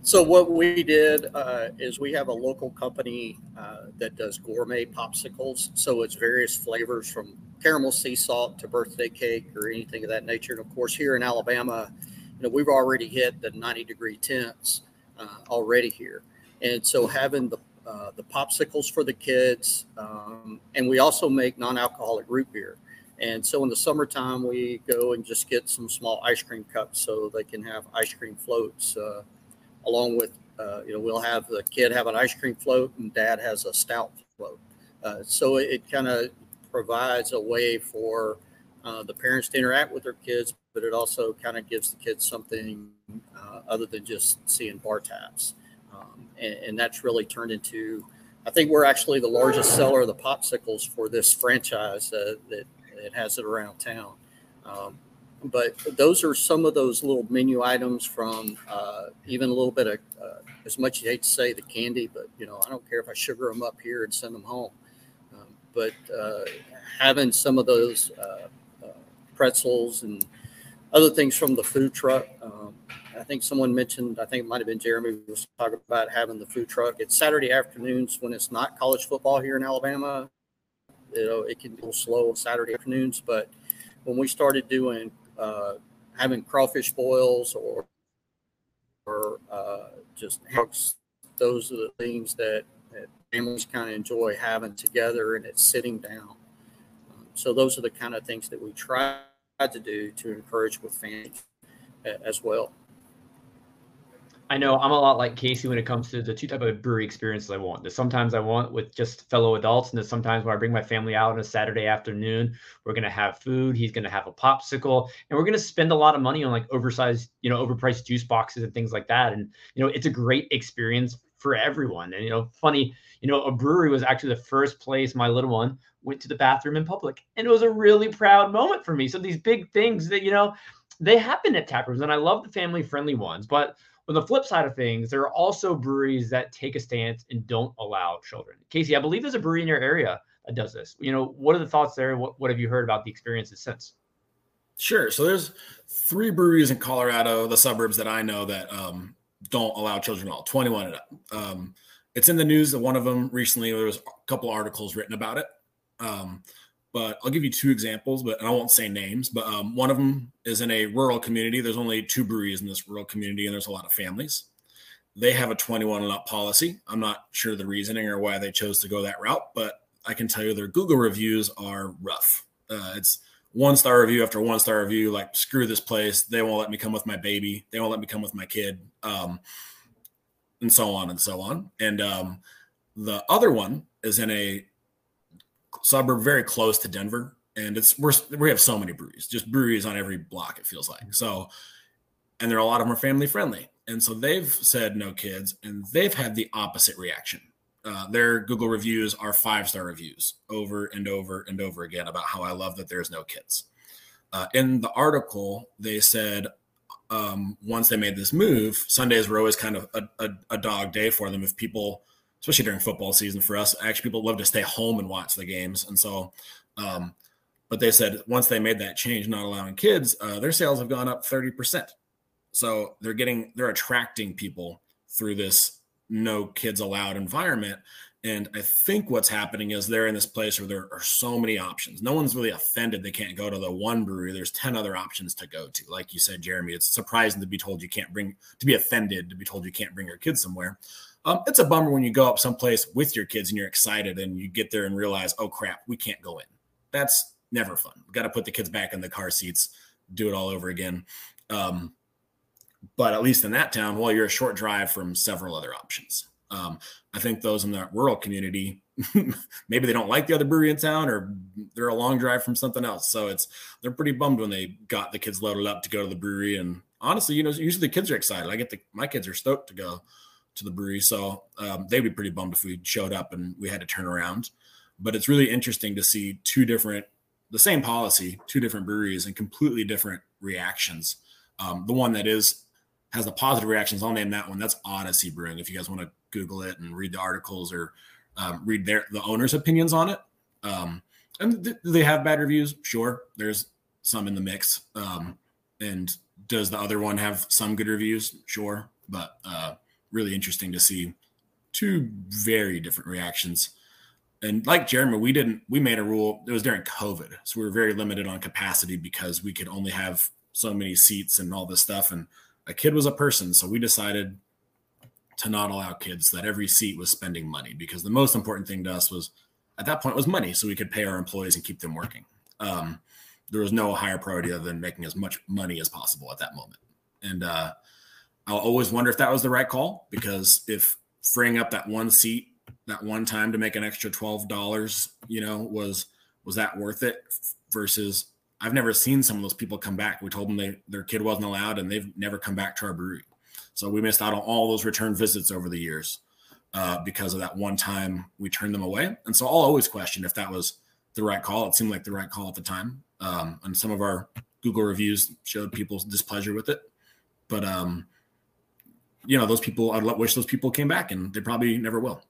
So what we did uh, is we have a local company uh, that does gourmet popsicles. So it's various flavors from caramel sea salt to birthday cake or anything of that nature. And of course, here in Alabama, you know, we've already hit the 90 degree temps uh, already here. And so having the uh, the popsicles for the kids, um, and we also make non-alcoholic root beer. And so in the summertime, we go and just get some small ice cream cups so they can have ice cream floats, uh, along with uh, you know we'll have the kid have an ice cream float and dad has a stout float. Uh, so it, it kind of provides a way for uh, the parents to interact with their kids, but it also kind of gives the kids something uh, other than just seeing bar taps. Um, and, and, that's really turned into, I think we're actually the largest seller of the popsicles for this franchise uh, that, that has it around town. Um, but those are some of those little menu items from uh, even a little bit of, uh, as much as you hate to say the candy, but you know, I don't care if I sugar them up here and send them home but uh, having some of those uh, uh, pretzels and other things from the food truck. Um, I think someone mentioned, I think it might have been Jeremy was talking about having the food truck. It's Saturday afternoons when it's not college football here in Alabama. you know, it can be a little slow on Saturday afternoons, but when we started doing uh, having crawfish boils or or uh, just those are the things that, that families kind of enjoy having together, and it's sitting down. Um, so those are the kind of things that we try to do to encourage with families as well. I know I'm a lot like Casey when it comes to the two type of brewery experiences I want. That sometimes I want with just fellow adults, and then sometimes when I bring my family out on a Saturday afternoon, we're gonna have food. He's gonna have a popsicle, and we're gonna spend a lot of money on like oversized, you know, overpriced juice boxes and things like that. And you know, it's a great experience for everyone. And you know, funny, you know, a brewery was actually the first place my little one went to the bathroom in public, and it was a really proud moment for me. So these big things that you know, they happen at tap rooms, and I love the family friendly ones, but on the flip side of things, there are also breweries that take a stance and don't allow children. Casey, I believe there's a brewery in your area that does this. You know, what are the thoughts there? What, what have you heard about the experiences since? Sure. So there's three breweries in Colorado, the suburbs that I know that um, don't allow children at all, 21 and up. Um, it's in the news that one of them recently, there was a couple articles written about it. Um, but I'll give you two examples, but I won't say names. But um, one of them is in a rural community. There's only two breweries in this rural community, and there's a lot of families. They have a 21 and up policy. I'm not sure the reasoning or why they chose to go that route, but I can tell you their Google reviews are rough. Uh, it's one star review after one star review. Like screw this place. They won't let me come with my baby. They won't let me come with my kid, um, and so on and so on. And um, the other one is in a suburb very close to Denver, and it's we're we have so many breweries, just breweries on every block. It feels like so, and there are a lot of them are family friendly, and so they've said no kids, and they've had the opposite reaction. Uh, their Google reviews are five star reviews over and over and over again about how I love that there's no kids. Uh, in the article, they said um, once they made this move, Sundays were always kind of a, a, a dog day for them if people especially during football season for us. Actually, people love to stay home and watch the games, and so. Um, but they said once they made that change, not allowing kids, uh, their sales have gone up thirty percent. So they're getting they're attracting people through this no kids allowed environment. And I think what's happening is they're in this place where there are so many options. No one's really offended they can't go to the one brewery. There's 10 other options to go to. Like you said, Jeremy, it's surprising to be told you can't bring, to be offended to be told you can't bring your kids somewhere. Um, it's a bummer when you go up someplace with your kids and you're excited and you get there and realize, oh crap, we can't go in. That's never fun. Got to put the kids back in the car seats, do it all over again. Um, but at least in that town, well, you're a short drive from several other options. Um, I think those in the rural community, maybe they don't like the other brewery in town, or they're a long drive from something else. So it's they're pretty bummed when they got the kids loaded up to go to the brewery. And honestly, you know, usually the kids are excited. I get the my kids are stoked to go to the brewery. So um, they'd be pretty bummed if we showed up and we had to turn around. But it's really interesting to see two different, the same policy, two different breweries and completely different reactions. Um, the one that is has the positive reactions, I'll name that one. That's Odyssey Brewing. If you guys want to Google it and read the articles or um, read their the owner's opinions on it. Um, and th- they have bad reviews? Sure, there's some in the mix. Um, and does the other one have some good reviews? Sure, but uh, really interesting to see two very different reactions. And like Jeremy, we didn't, we made a rule, it was during COVID. So we were very limited on capacity because we could only have so many seats and all this stuff. And a kid was a person. So we decided to not allow kids that every seat was spending money because the most important thing to us was at that point was money so we could pay our employees and keep them working. Um, there was no higher priority other than making as much money as possible at that moment. And uh, I'll always wonder if that was the right call because if freeing up that one seat that one time to make an extra twelve dollars, you know, was was that worth it? Versus, I've never seen some of those people come back. We told them they their kid wasn't allowed, and they've never come back to our brewery. So we missed out on all those return visits over the years uh, because of that one time we turned them away. And so I'll always question if that was the right call. It seemed like the right call at the time. Um, and some of our Google reviews showed people's displeasure with it. But um, you know, those people, I'd wish those people came back and they probably never will.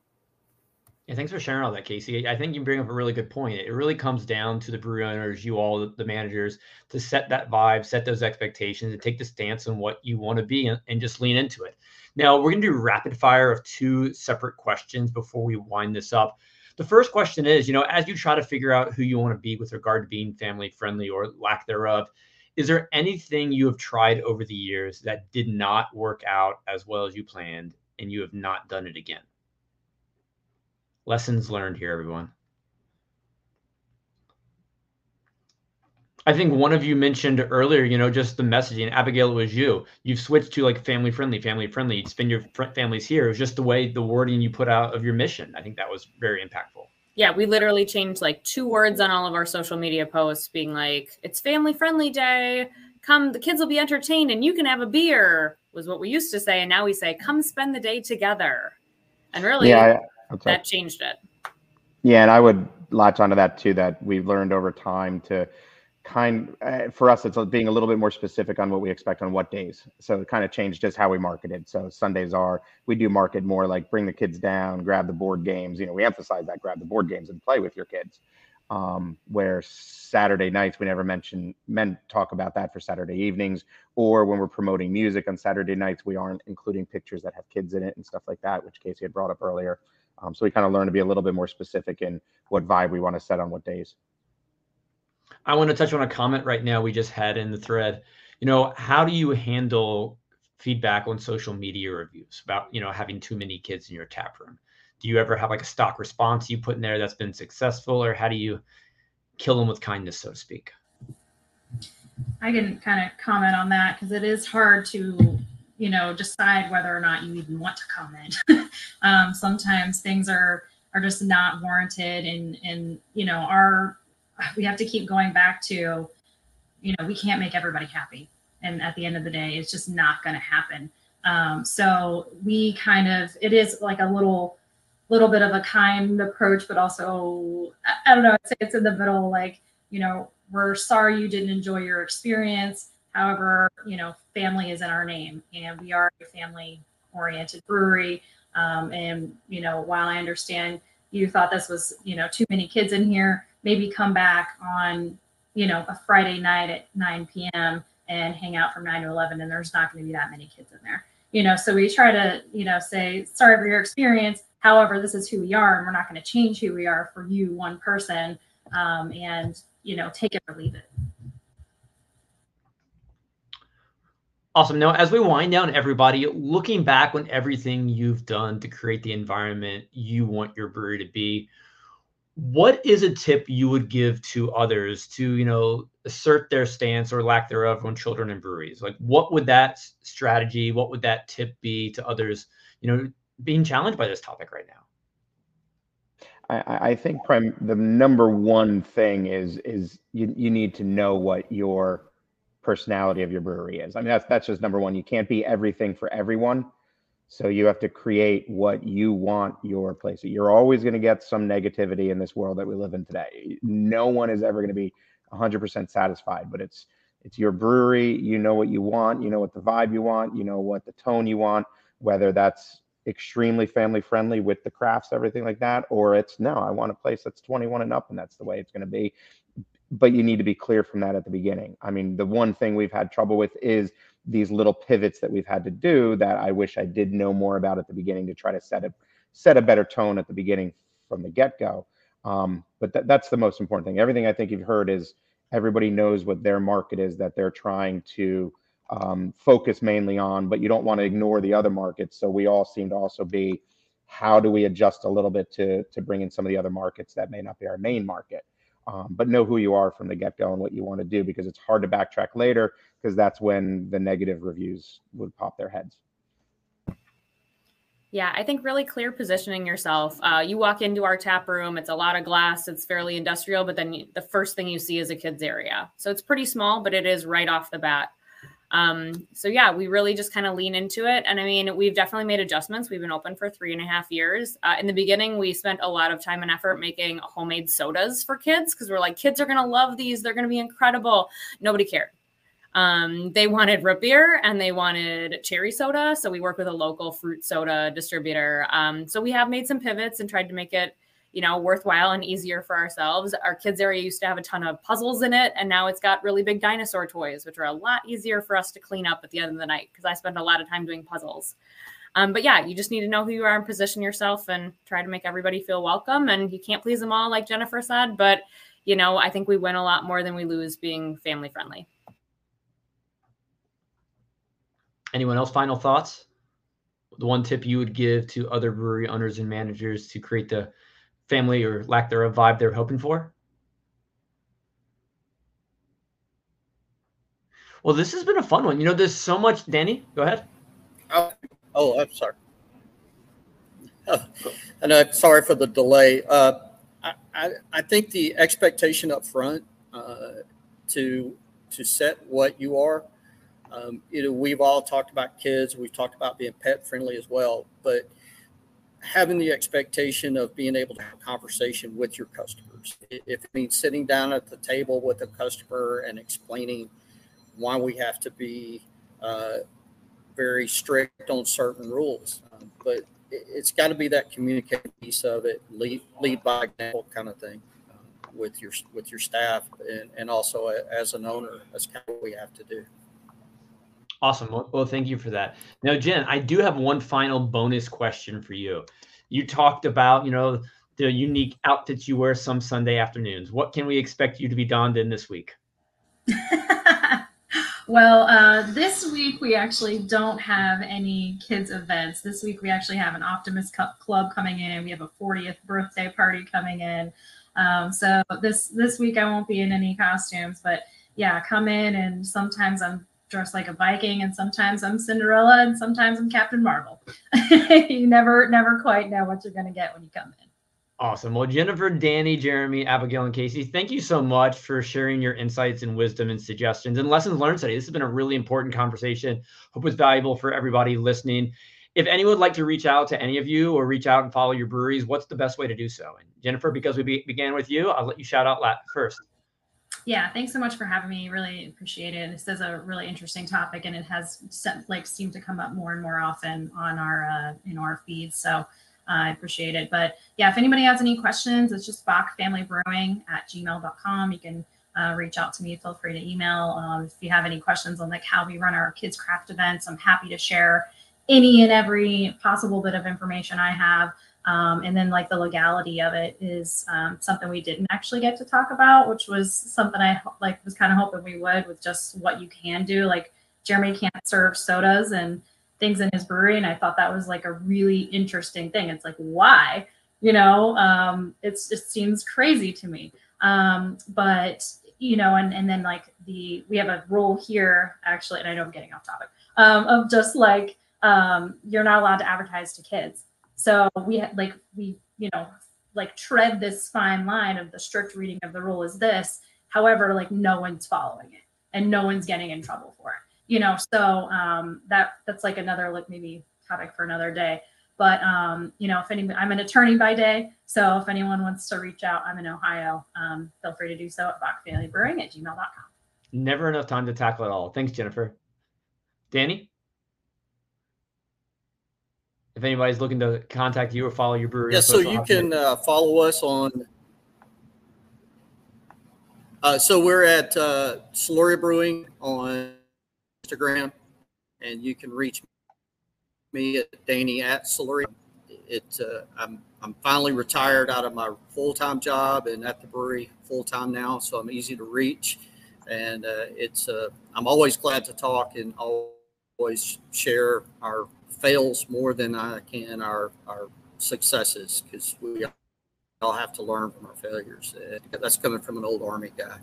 Yeah, thanks for sharing all that, Casey. I think you bring up a really good point. It really comes down to the brewery owners, you all, the managers, to set that vibe, set those expectations, and take the stance on what you want to be and, and just lean into it. Now, we're going to do rapid fire of two separate questions before we wind this up. the first question is, you know, as you try to figure out who you want to be with regard to being family friendly or lack thereof, is there anything you have tried over the years that did not work out as well as you planned and you have not done it again? Lessons learned here, everyone. I think one of you mentioned earlier, you know, just the messaging. Abigail, it was you. You've switched to like family friendly, family friendly. Spend your fr- families here. It was just the way the wording you put out of your mission. I think that was very impactful. Yeah, we literally changed like two words on all of our social media posts, being like, "It's family friendly day. Come, the kids will be entertained, and you can have a beer." Was what we used to say, and now we say, "Come spend the day together." And really, yeah, that changed it. Yeah, and I would latch onto that too. That we've learned over time to kind uh, for us it's being a little bit more specific on what we expect on what days. So it kind of changed just how we marketed so sundays are we do market more like bring the kids down grab the board games you know we emphasize that grab the board games and play with your kids. Um, where saturday nights we never mention men talk about that for saturday evenings or when we're promoting music on saturday nights we aren't including pictures that have kids in it and stuff like that which casey had brought up earlier. Um, so we kind of learn to be a little bit more specific in what vibe we want to set on what days I want to touch on a comment right now we just had in the thread. You know, how do you handle feedback on social media reviews about, you know, having too many kids in your tap room? Do you ever have like a stock response you put in there that's been successful, or how do you kill them with kindness, so to speak? I can kind of comment on that because it is hard to, you know, decide whether or not you even want to comment. um, sometimes things are are just not warranted, and and you know our we have to keep going back to, you know, we can't make everybody happy. And at the end of the day, it's just not going to happen. Um, so we kind of, it is like a little, little bit of a kind approach, but also, I, don't know, I'd say it's in the middle, like, you know, we're sorry you didn't enjoy your experience. However, you know, family is in our name and we are a family oriented brewery. Um, and, you know, while I understand you thought this was, you know, too many kids in here, maybe come back on, you know, a Friday night at 9 p.m. and hang out from 9 to 11, and there's not going to be that many kids in there. You know, so we try to, you know, say, sorry for your experience. However, this is who we are, and we're not going to change who we are for you, one person. Um, and, you know, take it or leave it. Awesome. Now, as we wind down, everybody, looking back on everything you've done to create the environment you want your brewery to be, what is a tip you would give to others to you know assert their stance or lack thereof on children and breweries? Like what would that strategy what would that tip be to others you know being challenged by this topic right now? I, I think prime the number one thing is is you, you need to know what your personality of your brewery is. I mean that's that's just number one. You can't be everything for everyone so you have to create what you want your place. You're always going to get some negativity in this world that we live in today. No one is ever going to be 100% satisfied, but it's it's your brewery. You know what you want. You know what the vibe you want. You know what the tone you want. Whether that's extremely family friendly with the crafts, everything like that, or it's no, I want a place that's 21 and up, and that's the way it's going to be. But you need to be clear from that at the beginning. I mean, the one thing we've had trouble with is these little pivots that we've had to do that I wish I did know more about at the beginning to try to set a set a better tone at the beginning from the get go. Um, but th- that's the most important thing. Everything I think you've heard is everybody knows what their market is that they're trying to um, focus mainly on, but you don't want to ignore the other markets. So we all seem to also be how do we adjust a little bit to to bring in some of the other markets that may not be our main market. Um, but know who you are from the get go and what you want to do because it's hard to backtrack later because that's when the negative reviews would pop their heads. Yeah, I think really clear positioning yourself. Uh, you walk into our tap room, it's a lot of glass, it's fairly industrial, but then you, the first thing you see is a kids area. So it's pretty small, but it is right off the bat. Um, so yeah, we really just kind of lean into it. And I mean, we've definitely made adjustments. We've been open for three and a half years. Uh, in the beginning, we spent a lot of time and effort making homemade sodas for kids because we're like, kids are going to love these. They're going to be incredible. Nobody cared. Um, they wanted root beer and they wanted cherry soda. So we work with a local fruit soda distributor. Um, so we have made some pivots and tried to make it, you know, worthwhile and easier for ourselves. Our kids area used to have a ton of puzzles in it, and now it's got really big dinosaur toys, which are a lot easier for us to clean up at the end of the night because I spend a lot of time doing puzzles. Um, but yeah, you just need to know who you are and position yourself and try to make everybody feel welcome. And you can't please them all, like Jennifer said, but you know, I think we win a lot more than we lose being family friendly. Anyone else? Final thoughts? The one tip you would give to other brewery owners and managers to create the family or lack thereof vibe they're hoping for? Well, this has been a fun one. You know, there's so much. Danny, go ahead. Oh, oh I'm sorry. and I'm sorry for the delay. Uh, I, I, I, think the expectation up front uh, to to set what you are um, you know, we've all talked about kids. We've talked about being pet friendly as well, but having the expectation of being able to have a conversation with your customers. If it means sitting down at the table with a customer and explaining why we have to be uh, very strict on certain rules, um, but it's got to be that communication piece of it, lead lead by example kind of thing uh, with your with your staff and, and also as an owner. That's kind of what we have to do. Awesome. Well, thank you for that. Now, Jen, I do have one final bonus question for you. You talked about, you know, the unique outfits you wear some Sunday afternoons. What can we expect you to be donned in this week? well, uh, this week we actually don't have any kids events. This week we actually have an Optimist Club coming in. We have a 40th birthday party coming in. Um, so this this week I won't be in any costumes, but yeah, come in and sometimes I'm dressed like a Viking, and sometimes I'm Cinderella, and sometimes I'm Captain Marvel. you never, never quite know what you're going to get when you come in. Awesome. Well, Jennifer, Danny, Jeremy, Abigail, and Casey, thank you so much for sharing your insights and wisdom and suggestions and lessons learned today. This has been a really important conversation. Hope it's valuable for everybody listening. If anyone would like to reach out to any of you or reach out and follow your breweries, what's the best way to do so? And Jennifer, because we be- began with you, I'll let you shout out first yeah, thanks so much for having me. Really appreciate it. This is a really interesting topic, and it has like seemed to come up more and more often on our uh, in our feeds. So uh, I appreciate it. But yeah, if anybody has any questions, it's just bockfamilybrewing at gmail.com. You can uh, reach out to me. Feel free to email. Um, if you have any questions on like how we run our kids craft events, I'm happy to share any and every possible bit of information I have. Um, and then like the legality of it is um, something we didn't actually get to talk about, which was something I like was kind of hoping we would with just what you can do. Like Jeremy can't serve sodas and things in his brewery, and I thought that was like a really interesting thing. It's like why, you know, um, it's it seems crazy to me. Um, but you know, and and then like the we have a rule here actually, and I know I'm getting off topic um, of just like um, you're not allowed to advertise to kids so we had like we you know like tread this fine line of the strict reading of the rule is this. However, like no one's following it and no one's getting in trouble for it. You know, so um, that that's like another like maybe topic for another day. But um, you know, if any, I'm an attorney by day, so if anyone wants to reach out, I'm in Ohio. Um, feel free to do so at bockfamilybrewing at gmail.com. Never enough time to tackle it all. Thanks, Jennifer. Danny if anybody's looking to contact you or follow your brewery. Yeah, so you can uh, follow us on. Uh, so we're at uh, Siluria Brewing on Instagram, and you can reach me at Danny at Siluria. It uh, I'm I'm finally retired out of my full time job and at the brewery full time now, so I'm easy to reach, and uh, it's uh, I'm always glad to talk and always share our fails more than I can our our successes because we all have to learn from our failures. That's coming from an old Army guy.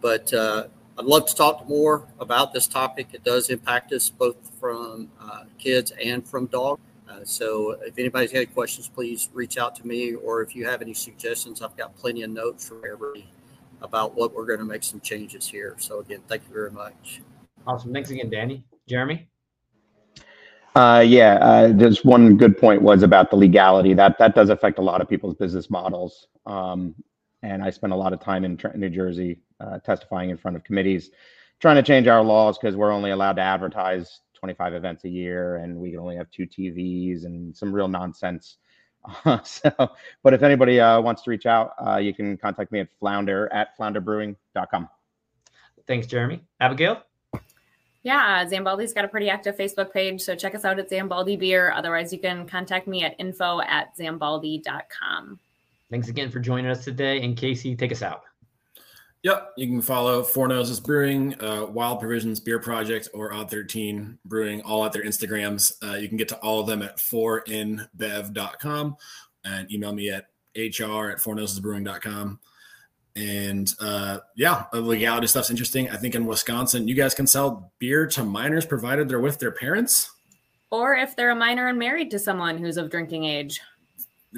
But uh, I'd love to talk more about this topic. It does impact us both from uh, kids and from dogs. Uh, so if anybody's got any questions, please reach out to me. Or if you have any suggestions, I've got plenty of notes for everybody about what we're going to make some changes here. So again, thank you very much. Awesome. Thanks again, Danny. Jeremy? Uh, yeah, uh, just one good point was about the legality. That that does affect a lot of people's business models. Um, and I spent a lot of time in New Jersey uh, testifying in front of committees, trying to change our laws because we're only allowed to advertise 25 events a year, and we can only have two TVs and some real nonsense. so, but if anybody uh, wants to reach out, uh, you can contact me at flounder at flounderbrewing.com. Thanks, Jeremy. Abigail. Yeah, Zambaldi's got a pretty active Facebook page, so check us out at Zambaldi Beer. Otherwise, you can contact me at info at zambaldi.com. Thanks again for joining us today. And Casey, take us out. Yep, you can follow Four Noses Brewing, uh, Wild Provisions Beer Project, or Odd 13 Brewing, all at their Instagrams. Uh, you can get to all of them at 4inbev.com and email me at hr at fournosesbrewing.com. And uh, yeah, the legality stuff's interesting. I think in Wisconsin, you guys can sell beer to minors provided they're with their parents. Or if they're a minor and married to someone who's of drinking age.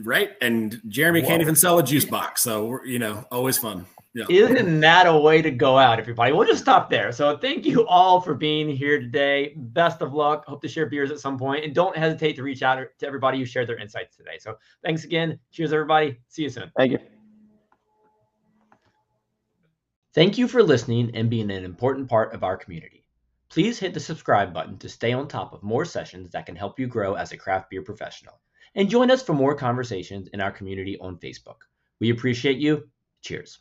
Right. And Jeremy Whoa. can't even sell a juice box. So, you know, always fun. Yeah. Isn't that a way to go out, everybody? We'll just stop there. So thank you all for being here today. Best of luck. Hope to share beers at some point. And don't hesitate to reach out to everybody who shared their insights today. So thanks again. Cheers, everybody. See you soon. Thank you. Thank you for listening and being an important part of our community. Please hit the subscribe button to stay on top of more sessions that can help you grow as a craft beer professional. And join us for more conversations in our community on Facebook. We appreciate you. Cheers.